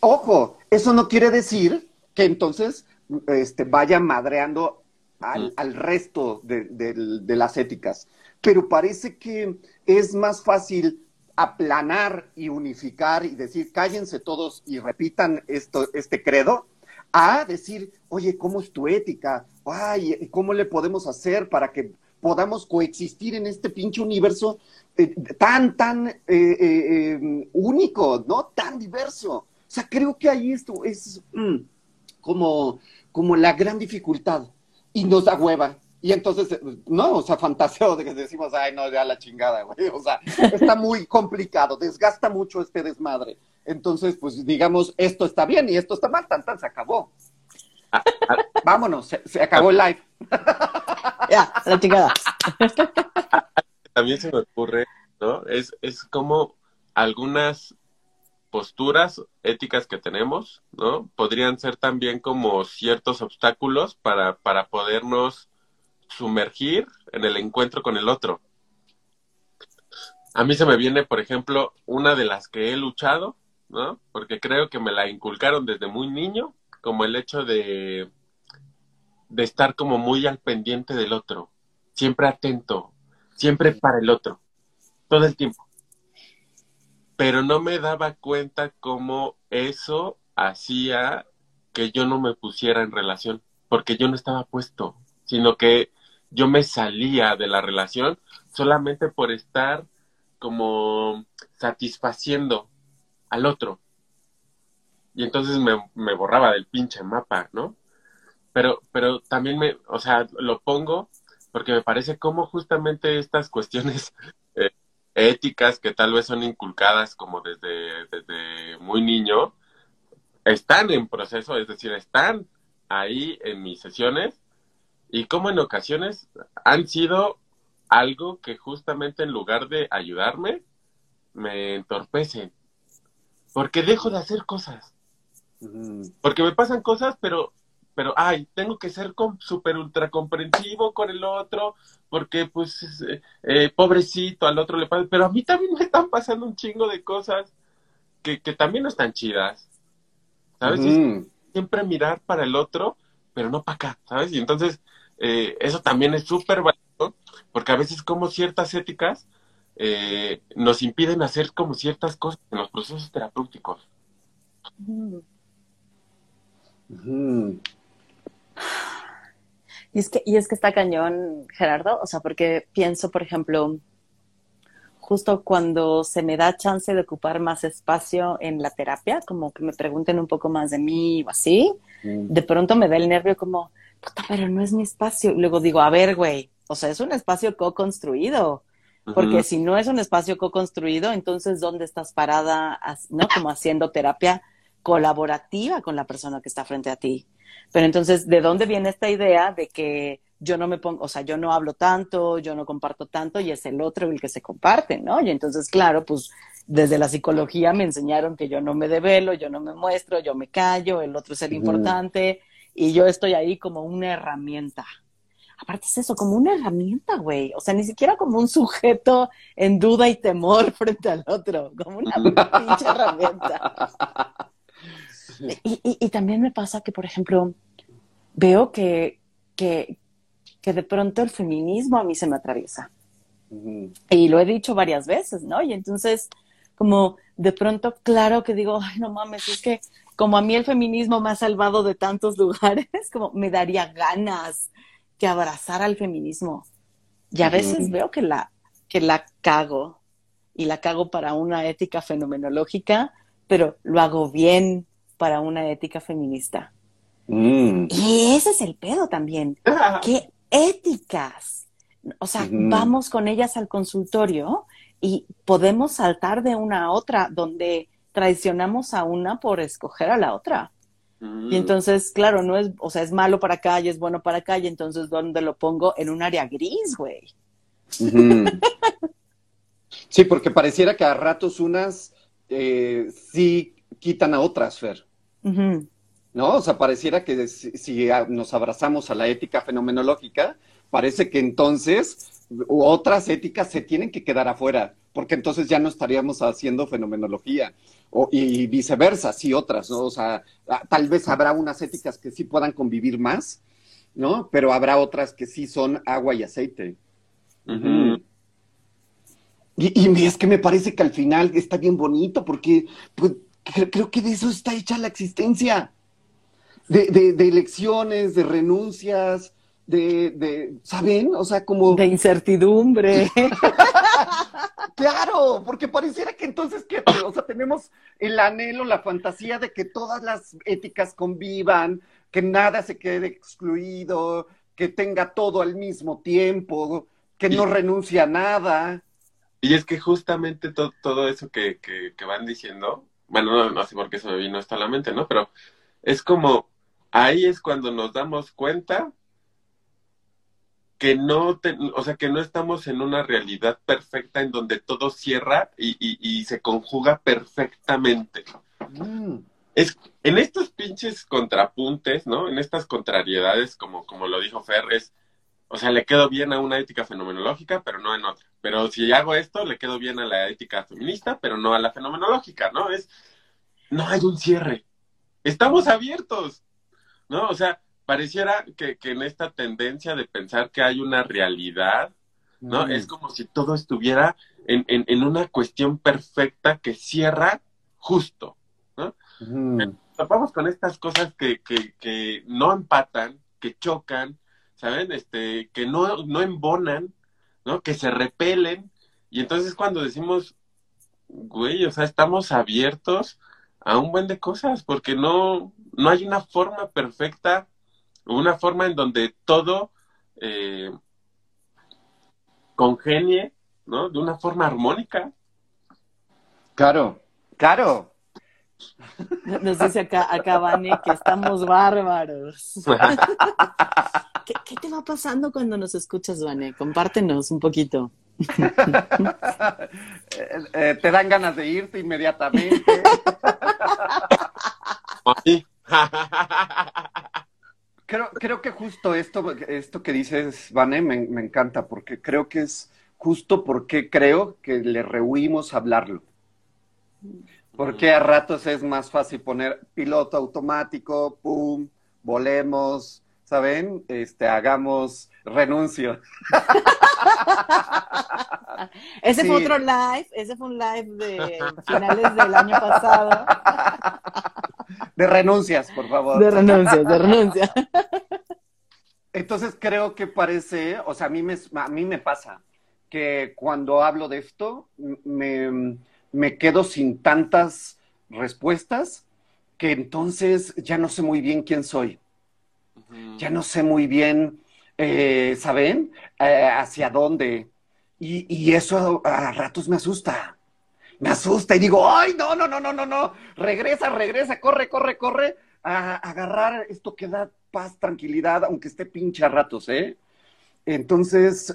Ojo, eso no quiere decir que entonces este, vaya madreando al, al resto de, de, de, las éticas, pero parece que es más fácil aplanar y unificar y decir cállense todos y repitan esto, este credo, a decir, oye, ¿cómo es tu ética? Ay, ¿cómo le podemos hacer para que podamos coexistir en este pinche universo eh, tan, tan eh, eh, único, ¿no? Tan diverso. O sea, creo que ahí esto es mm, como, como la gran dificultad y nos da hueva. Y entonces, no, o sea, fantaseo de que decimos, ay, no, ya la chingada, güey. O sea, está muy complicado, desgasta mucho este desmadre. Entonces, pues digamos, esto está bien y esto está mal, tan, tan, se acabó. Vámonos, se, se, acabó el live. [LAUGHS] Ya, la chingada. También se me ocurre, ¿no? Es, es como algunas posturas éticas que tenemos, ¿no? Podrían ser también como ciertos obstáculos para, para podernos sumergir en el encuentro con el otro. A mí se me viene, por ejemplo, una de las que he luchado, ¿no? Porque creo que me la inculcaron desde muy niño, como el hecho de, de estar como muy al pendiente del otro, siempre atento, siempre para el otro, todo el tiempo. Pero no me daba cuenta cómo eso hacía que yo no me pusiera en relación, porque yo no estaba puesto, sino que yo me salía de la relación solamente por estar como satisfaciendo al otro. Y entonces me, me, borraba del pinche mapa, ¿no? Pero, pero también me, o sea, lo pongo porque me parece como justamente estas cuestiones [LAUGHS] eh, éticas que tal vez son inculcadas como desde, desde muy niño, están en proceso, es decir, están ahí en mis sesiones y como en ocasiones han sido algo que justamente en lugar de ayudarme, me entorpecen. Porque dejo de hacer cosas. Porque me pasan cosas, pero, pero, ay, tengo que ser súper ultra comprensivo con el otro, porque, pues, eh, eh, pobrecito, al otro le pasa. Pero a mí también me están pasando un chingo de cosas que, que también no están chidas. ¿Sabes? Siempre mirar para el otro, pero no para acá, ¿sabes? Y entonces, eh, eso también es súper válido, porque a veces como ciertas éticas eh, nos impiden hacer como ciertas cosas en los procesos terapéuticos. Y es que, y es que está cañón, Gerardo, o sea, porque pienso, por ejemplo, justo cuando se me da chance de ocupar más espacio en la terapia, como que me pregunten un poco más de mí o así, mm. de pronto me da el nervio como, puta, pero no es mi espacio. Y luego digo, a ver, güey, o sea, es un espacio co-construido. Porque si no es un espacio co-construido, entonces, ¿dónde estás parada, no? Como haciendo terapia colaborativa con la persona que está frente a ti. Pero entonces, ¿de dónde viene esta idea de que yo no me pongo, o sea, yo no hablo tanto, yo no comparto tanto y es el otro el que se comparte, ¿no? Y entonces, claro, pues desde la psicología me enseñaron que yo no me develo, yo no me muestro, yo me callo, el otro es el importante y yo estoy ahí como una herramienta. Aparte es eso, como una herramienta, güey. O sea, ni siquiera como un sujeto en duda y temor [LAUGHS] frente al otro, como una [LAUGHS] pinche herramienta. Y, y, y, también me pasa que, por ejemplo, veo que, que, que de pronto el feminismo a mí se me atraviesa. Y lo he dicho varias veces, ¿no? Y entonces, como de pronto, claro que digo, ay, no mames, es que como a mí el feminismo me ha salvado de tantos [LAUGHS] lugares, como me daría ganas que abrazar al feminismo. Y a veces veo que la, que la cago y la cago para una ética fenomenológica, pero lo hago bien para una ética feminista. Mm. Y ese es el pedo también. [LAUGHS] ¿Qué éticas O sea, vamos con ellas al consultorio y podemos saltar de una a otra, donde traicionamos a una por escoger a la otra. Mm. Y entonces, claro, no es, o sea, es malo para acá y es bueno para acá, y entonces, ¿dónde lo pongo? En un área gris, güey. Sí, porque pareciera que a ratos unas eh, sí quitan a otras, Fer. ¿No? O sea, pareciera que si, si a- nos abrazamos a la ética fenomenológica, parece que entonces otras éticas se tienen que quedar afuera, porque entonces ya no estaríamos haciendo fenomenología. O, y viceversa, sí, otras, ¿no? O sea, tal vez habrá unas éticas que sí puedan convivir más, ¿no? Pero habrá otras que sí son agua y aceite. Y es que me parece que al final está bien bonito porque pues, cre- creo que de eso está hecha la existencia. De, de- de elecciones, de renuncias, de, de, ¿saben? O sea, como... De incertidumbre. [LAUGHS] Claro, porque pareciera que entonces que, o sea, tenemos el anhelo, la fantasía de que todas las éticas convivan, que nada se quede excluido, que tenga todo al mismo tiempo, que no renuncie a nada. Y es que justamente to- todo eso que, que, que van diciendo, bueno, no, no sé por qué se me vino esto a la mente, ¿no? Pero es como, ahí es cuando nos damos cuenta que no, te- o sea, que no estamos en una realidad perfecta en donde todo cierra y, y, y se conjuga perfectamente. Mm. Es, en estos pinches contrapuntes, ¿no? En estas contrariedades, como, como lo dijo Fer, es, o sea, le quedo bien a una ética fenomenológica, pero no en otra. Pero si hago esto, le quedo bien a la ética feminista, pero no a la fenomenológica, ¿no? Es, no hay un cierre. Estamos abiertos, ¿no? O sea, pareciera que, que en esta tendencia de pensar que hay una realidad, ¿no? Mm. Es como si todo estuviera en, en, en una cuestión perfecta que cierra justo. Mm. Topamos con estas cosas que, que, que no empatan, que chocan, ¿saben? Este, que no, no embonan, ¿no? Que se repelen. Y entonces cuando decimos, güey, o sea, estamos abiertos a un buen de cosas, porque no, no hay una forma perfecta, una forma en donde todo eh, congenie, ¿no? De una forma armónica. Claro, claro. [LAUGHS] Nos dice acá, acá Vane que estamos bárbaros. [LAUGHS] ¿Qué, qué te va pasando cuando nos escuchas, Vane? Compártenos un poquito. [LAUGHS] Eh, eh, te dan ganas de irte inmediatamente. Sí. Creo, creo que justo esto, esto que dices, Vane, me, me encanta, porque creo que es justo porque creo que le rehuimos hablarlo. Porque a ratos es más fácil poner piloto automático, pum, volemos, ¿saben? Este, hagamos renuncio. [LAUGHS] Ese fue otro live, ese fue un live de finales del año pasado. De renuncias, por favor. De renuncia, de renuncia. Entonces creo que parece, o sea, a mí me, a mí me pasa que cuando hablo de esto me, me quedo sin tantas respuestas que entonces ya no sé muy bien quién soy, ya no sé muy bien, eh, ¿saben? Eh, hacia dónde. Y, y eso a, a ratos me asusta. Me asusta y digo, ay, no, no, no, no, no, no, regresa, regresa, corre, corre, corre, a agarrar esto que da paz, tranquilidad, aunque esté pinche a ratos, ¿eh? Entonces,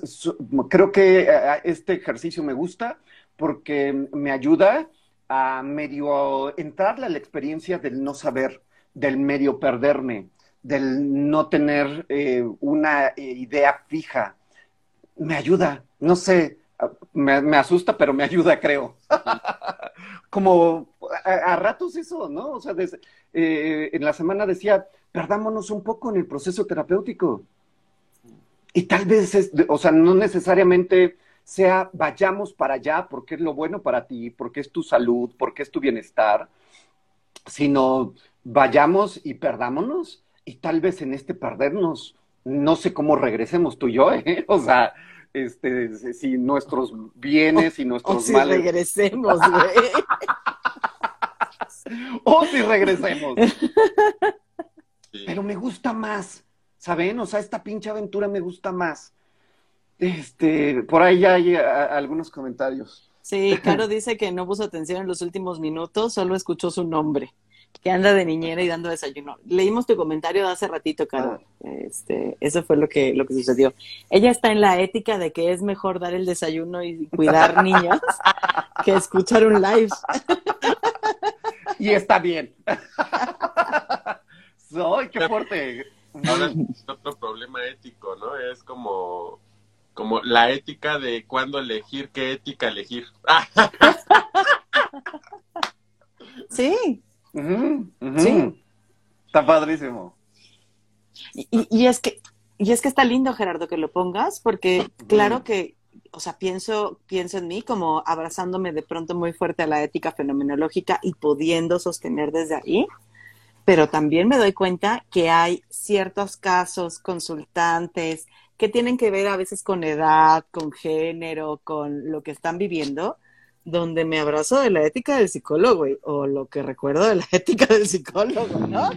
creo que eh, este ejercicio me gusta porque me ayuda a medio entrarle a la experiencia del no saber, del medio perderme, del no tener eh, una eh, idea fija. Me ayuda, no sé, me, asusta, pero me ayuda, creo. [LAUGHS] Como a, a ratos eso, ¿no? O sea, desde- eh, en la semana decía, perdámonos un poco en el proceso terapéutico. Y tal vez, es, o sea, no necesariamente sea vayamos para allá porque es lo bueno para ti, porque es tu salud, porque es tu bienestar, sino vayamos y perdámonos y tal vez en este perdernos, no sé cómo regresemos tú y yo, [LAUGHS] ¿eh? O sea, este, si nuestros bienes y O nuestros si males, regresemos, güey. [LAUGHS] o si regresemos. Sí. Pero me gusta más, ¿saben? O sea, esta pinche aventura me gusta más. Este, por ahí ya hay a- algunos comentarios. Sí, Caro dice que no puso atención en los últimos minutos, solo escuchó su nombre, que anda de niñera y dando desayuno. Leímos tu comentario de hace ratito, Caro. Este, eso fue lo que, lo que sucedió. Ella está en la ética de que es mejor dar el desayuno y cuidar [LAUGHS] niños que escuchar un live. Y está bien. [LAUGHS] ¡Ay, qué fuerte! Ahora es otro problema ético, ¿no? Es como, como la ética de cuándo elegir, qué ética elegir. [LAUGHS] Sí. Sí. Está padrísimo. Y, y- y es que, y es que está lindo, Gerardo, que lo pongas, porque claro que, o sea, pienso, pienso en mí como abrazándome de pronto muy fuerte a la ética fenomenológica y pudiendo sostener desde ahí, pero también me doy cuenta que hay ciertos casos, consultantes, que tienen que ver a veces con edad, con género, con lo que están viviendo, donde me abrazo de la ética del psicólogo, o lo que recuerdo de la [LAUGHS] ética del psicólogo, ¿no?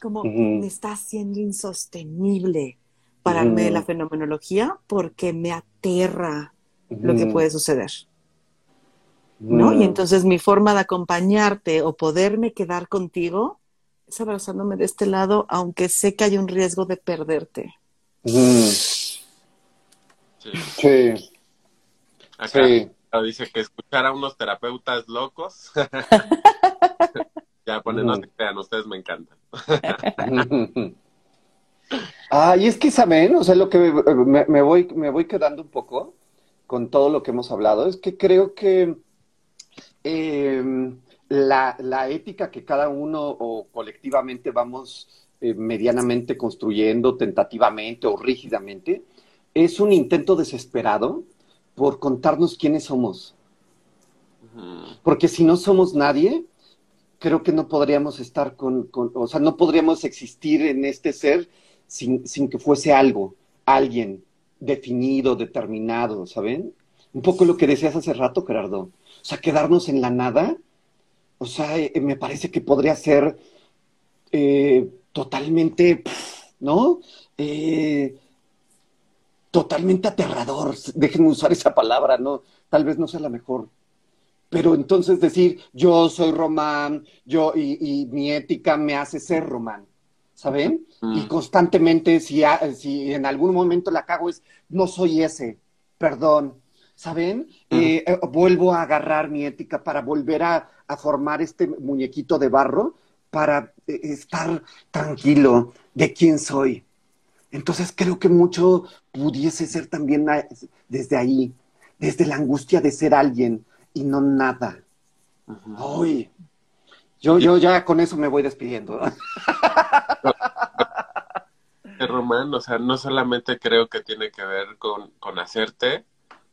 Como, me está haciendo insostenible pararme de la fenomenología porque me aterra lo que puede suceder, ¿no? Y entonces mi forma de acompañarte o poderme quedar contigo es abrazándome de este lado, aunque sé que hay un riesgo de perderte. Sí. Sí, Acá sí. dice que escuchar a unos terapeutas locos. [LAUGHS] ya pone, no se crean, ustedes me encantan. [LAUGHS] Ah, y es que saben, o sea, lo que me, me voy, me voy quedando un poco con todo lo que hemos hablado, es que creo que eh, la, la ética que cada uno o colectivamente vamos eh, medianamente construyendo, tentativamente o rígidamente, es un intento desesperado por contarnos quiénes somos. Porque si no somos nadie, creo que no podríamos estar con, con- o sea, no podríamos existir en este ser sin, sin que fuese algo, alguien definido, determinado, ¿saben? Un poco lo que decías hace rato, Gerardo. O sea, quedarnos en la nada, o sea, eh, me parece que podría ser eh, totalmente, ¿no? Eh, totalmente aterrador. Déjenme usar esa palabra, ¿no? Tal vez no sea la mejor. Pero entonces decir, yo soy Román, yo y, y mi ética me hace ser Román, ¿saben? Mm. Y constantemente, si, si en algún momento la cago, es, no soy ese, perdón, ¿saben? Mm. Eh, eh, vuelvo a agarrar mi ética para volver a, a formar este muñequito de barro para eh, estar tranquilo de quién soy. Entonces creo que mucho pudiese ser también desde ahí, desde la angustia de ser alguien y no nada. Ay, yo, yo ya con eso me voy despidiendo. [LAUGHS] Román, o sea, no solamente creo que tiene que ver con, con hacerte,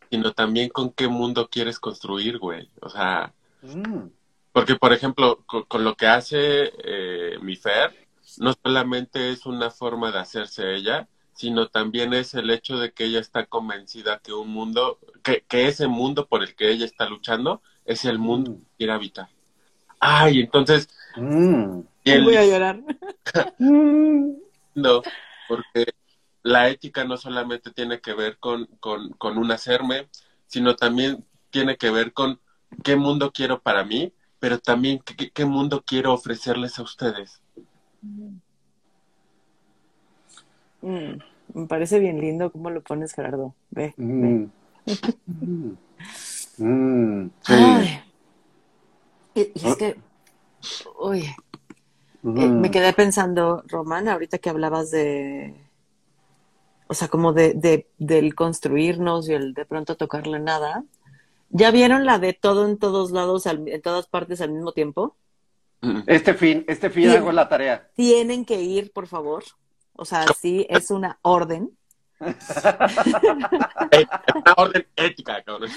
sino también con qué mundo quieres construir, güey. O sea, Mm, porque, por ejemplo, con, con lo que hace eh, mi Fer, no solamente es una forma de hacerse ella, sino también es el hecho de que ella está convencida que un mundo, que, que ese mundo por el que ella está luchando es el mundo Mm. que quiere habitar. Ay, entonces, mm, el Voy a llorar. [LAUGHS] mm. lindo, porque la ética no solamente tiene que ver con, con, con un hacerme, sino también tiene que ver con qué mundo quiero para mí, pero también qué, qué mundo quiero ofrecerles a ustedes. Mm, me parece bien lindo cómo lo pones, Gerardo. Ve. ve. Mm. [LAUGHS] Mm. Mm. Sí. Ay. Y, y es que, oye, eh, me quedé pensando, Román, ahorita que hablabas de, o sea, como de, de, del construirnos y el de pronto tocar la nada. ¿Ya vieron la de todo en todos lados, al- en todas partes al mismo tiempo? Este fin, este fin hago la tarea. Tienen que ir, por favor. O sea, sí, es una orden. [LAUGHS] Eh, Una orden ética, cabrón.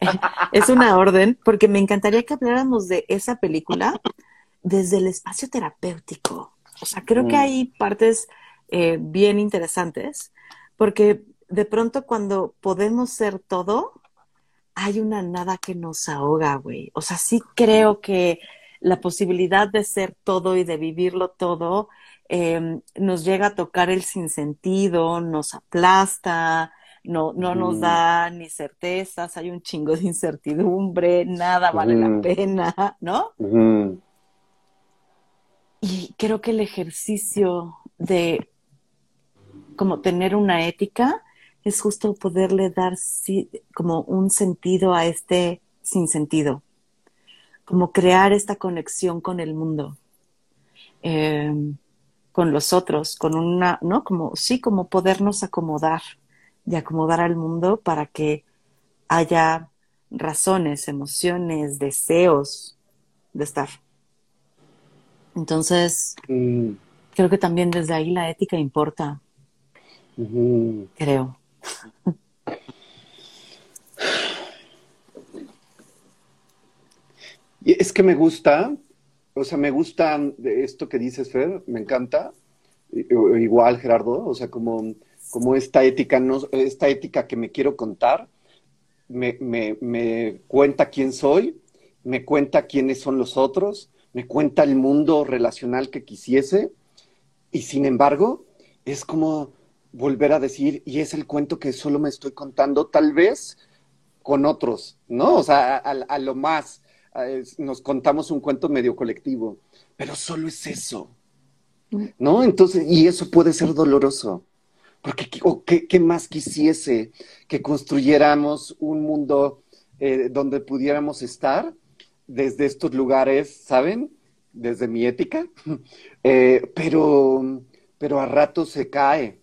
[LAUGHS] Es una orden, porque me encantaría que habláramos de esa película desde el espacio terapéutico. O sea, creo que Mm. hay partes eh, bien interesantes, porque de pronto cuando podemos ser todo, hay una nada que nos ahoga, güey. O sea, sí creo que la posibilidad de ser todo y de vivirlo todo eh, nos llega a tocar el sinsentido, nos aplasta, no, no nos da ni certezas, hay un chingo de incertidumbre, nada vale la pena, ¿no? Y creo que el ejercicio de como tener una ética es justo poderle dar como un sentido a este sinsentido, como crear esta conexión con el mundo, em, con los otros, con una, ¿no? Como, sí, como podernos acomodar y acomodar al mundo para que haya razones, emociones, deseos de estar. Entonces, mm. creo que también desde ahí la ética importa. Creo. Y es que me gusta, o sea, me gusta esto que dices, Fer, me encanta. Igual, Gerardo, o sea, como, como esta ética, no, esta ética que me quiero contar, me, me, me cuenta quién soy, me cuenta quiénes son los otros, me cuenta el mundo relacional que quisiese, y sin embargo, es como volver a decir, y es el cuento que solo me estoy contando, tal vez con otros, ¿no? O sea, a, lo más nos contamos un cuento medio colectivo, pero solo es eso, ¿no? Entonces, y eso puede ser doloroso, porque ¿qué, más quisiese que construyéramos un mundo eh, donde pudiéramos estar desde estos lugares, ¿saben? Desde mi ética, [LAUGHS] eh, pero, pero a rato se cae,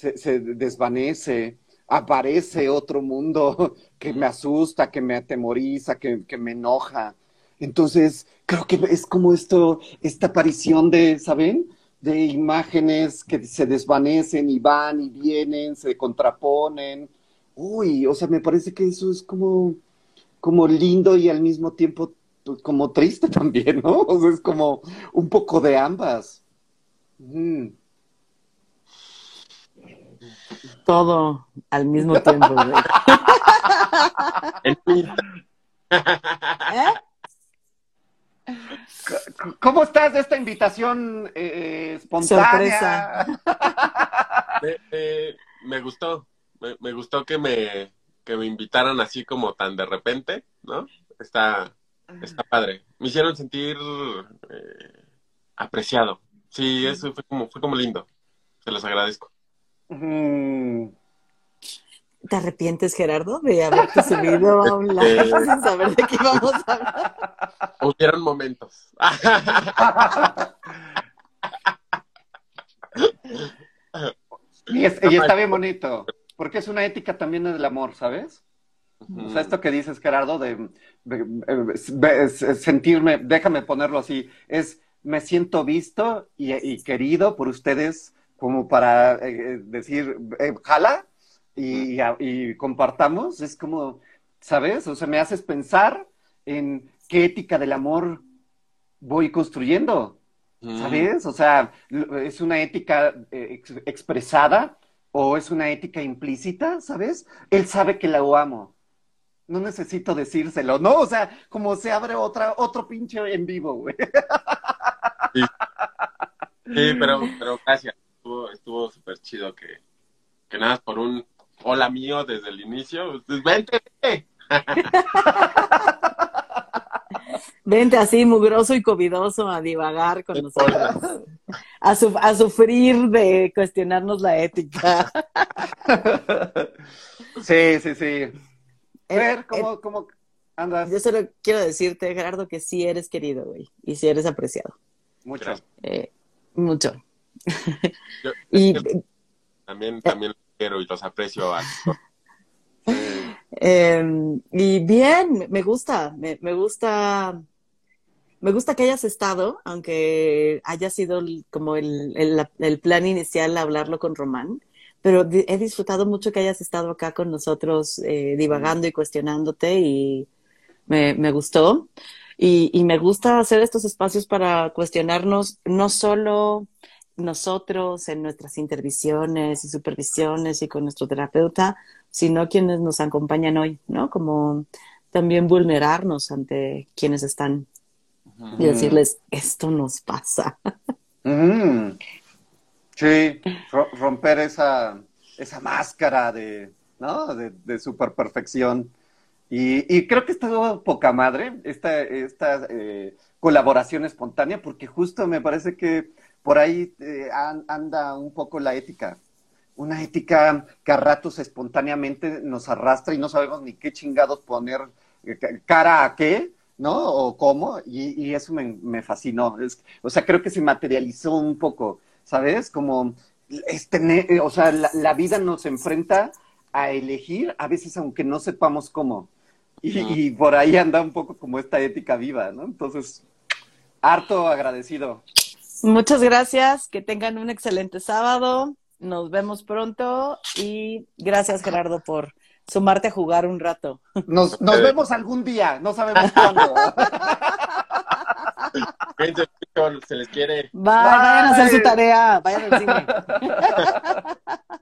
se, desvanece, aparece otro mundo [LAUGHS] que me asusta, que me atemoriza, que, me enoja. Entonces, creo que es como esto, esta aparición de, ¿saben? De imágenes que se desvanecen y van y vienen, se contraponen. Uy, o sea, me parece que eso es como, como lindo y al mismo tiempo pues, como triste [LAUGHS] también, ¿no? O sea, es como un poco de ambas. Mm. Todo al mismo tiempo. ¿Eh? ¿Cómo estás de esta invitación eh, espontánea? me gustó, me, gustó que me, que me invitaran así como tan de repente, ¿no? Está, está padre. Me hicieron sentir eh, apreciado. Sí, eso fue como, fue como lindo. Se los agradezco. ¿Te arrepientes, Gerardo, de haberte subido a un live [LAUGHS] sin saber de qué íbamos a hablar? Hubieron momentos. y, está bien bonito, porque es una ética también del amor, ¿sabes? O sea, esto que dices, Gerardo, de, sentirme, déjame ponerlo así, es me siento visto y, querido por ustedes como para eh, decir, eh, jala, y, compartamos, es como, ¿sabes? O sea, me haces pensar en qué ética del amor voy construyendo, ¿sabes? O sea, es una ética eh, expresada o es una ética implícita, ¿sabes? Él sabe que la amo. No necesito decírselo, ¿no? O sea, como se abre otra, otro pinche en vivo, güey. Sí, pero, pero gracias. Estuvo súper chido que, que nada, por un hola mío desde el inicio. Pues, vente, vente. [LAUGHS] así mugroso y covidoso a divagar con nosotros. A, a sufrir de cuestionarnos la ética. [LAUGHS] Sí, sí, sí. Ver, ¿cómo, cómo andas? Yo solo quiero decirte, Gerardo, que sí eres querido, güey. Y sí eres apreciado. Mucho. Eh, mucho. [LAUGHS] y, también, también y los aprecio. [LAUGHS] Em, y bien, me gusta, me, gusta, me gusta que hayas estado, aunque haya sido como el, plan inicial hablarlo con Román, pero he disfrutado mucho que hayas estado acá con nosotros eh, divagando y cuestionándote y me, me gustó. Y, y, me gusta hacer estos espacios para cuestionarnos no solo nosotros en nuestras intervisiones y supervisiones y con nuestro terapeuta, sino quienes nos acompañan hoy, ¿no? Como también vulnerarnos ante quienes están y decirles, esto nos pasa. Sí, romper esa, esa máscara de ¿no? De, de super perfección. Y, y, creo que está poca madre esta, esta eh, colaboración espontánea, porque justo me parece que por ahí eh, anda un poco la ética. Una ética que a ratos espontáneamente nos arrastra y no sabemos ni qué chingados poner eh, cara a qué, ¿no? O cómo, y, y eso me, me fascinó. Es, o sea, creo que se materializó un poco, ¿sabes? Como, este, o sea, la, la, vida nos enfrenta a elegir, a veces aunque no sepamos cómo. Y, no. y, por ahí anda un poco como esta ética viva, ¿no? Entonces, harto agradecido. Muchas gracias, que tengan un excelente sábado, nos vemos pronto y gracias Gerardo por sumarte a jugar un rato. Nos, nos vemos algún día, no sabemos cuándo. se les quiere. Bye, Bye. vayan a hacer su tarea, vayan al cine. [LAUGHS]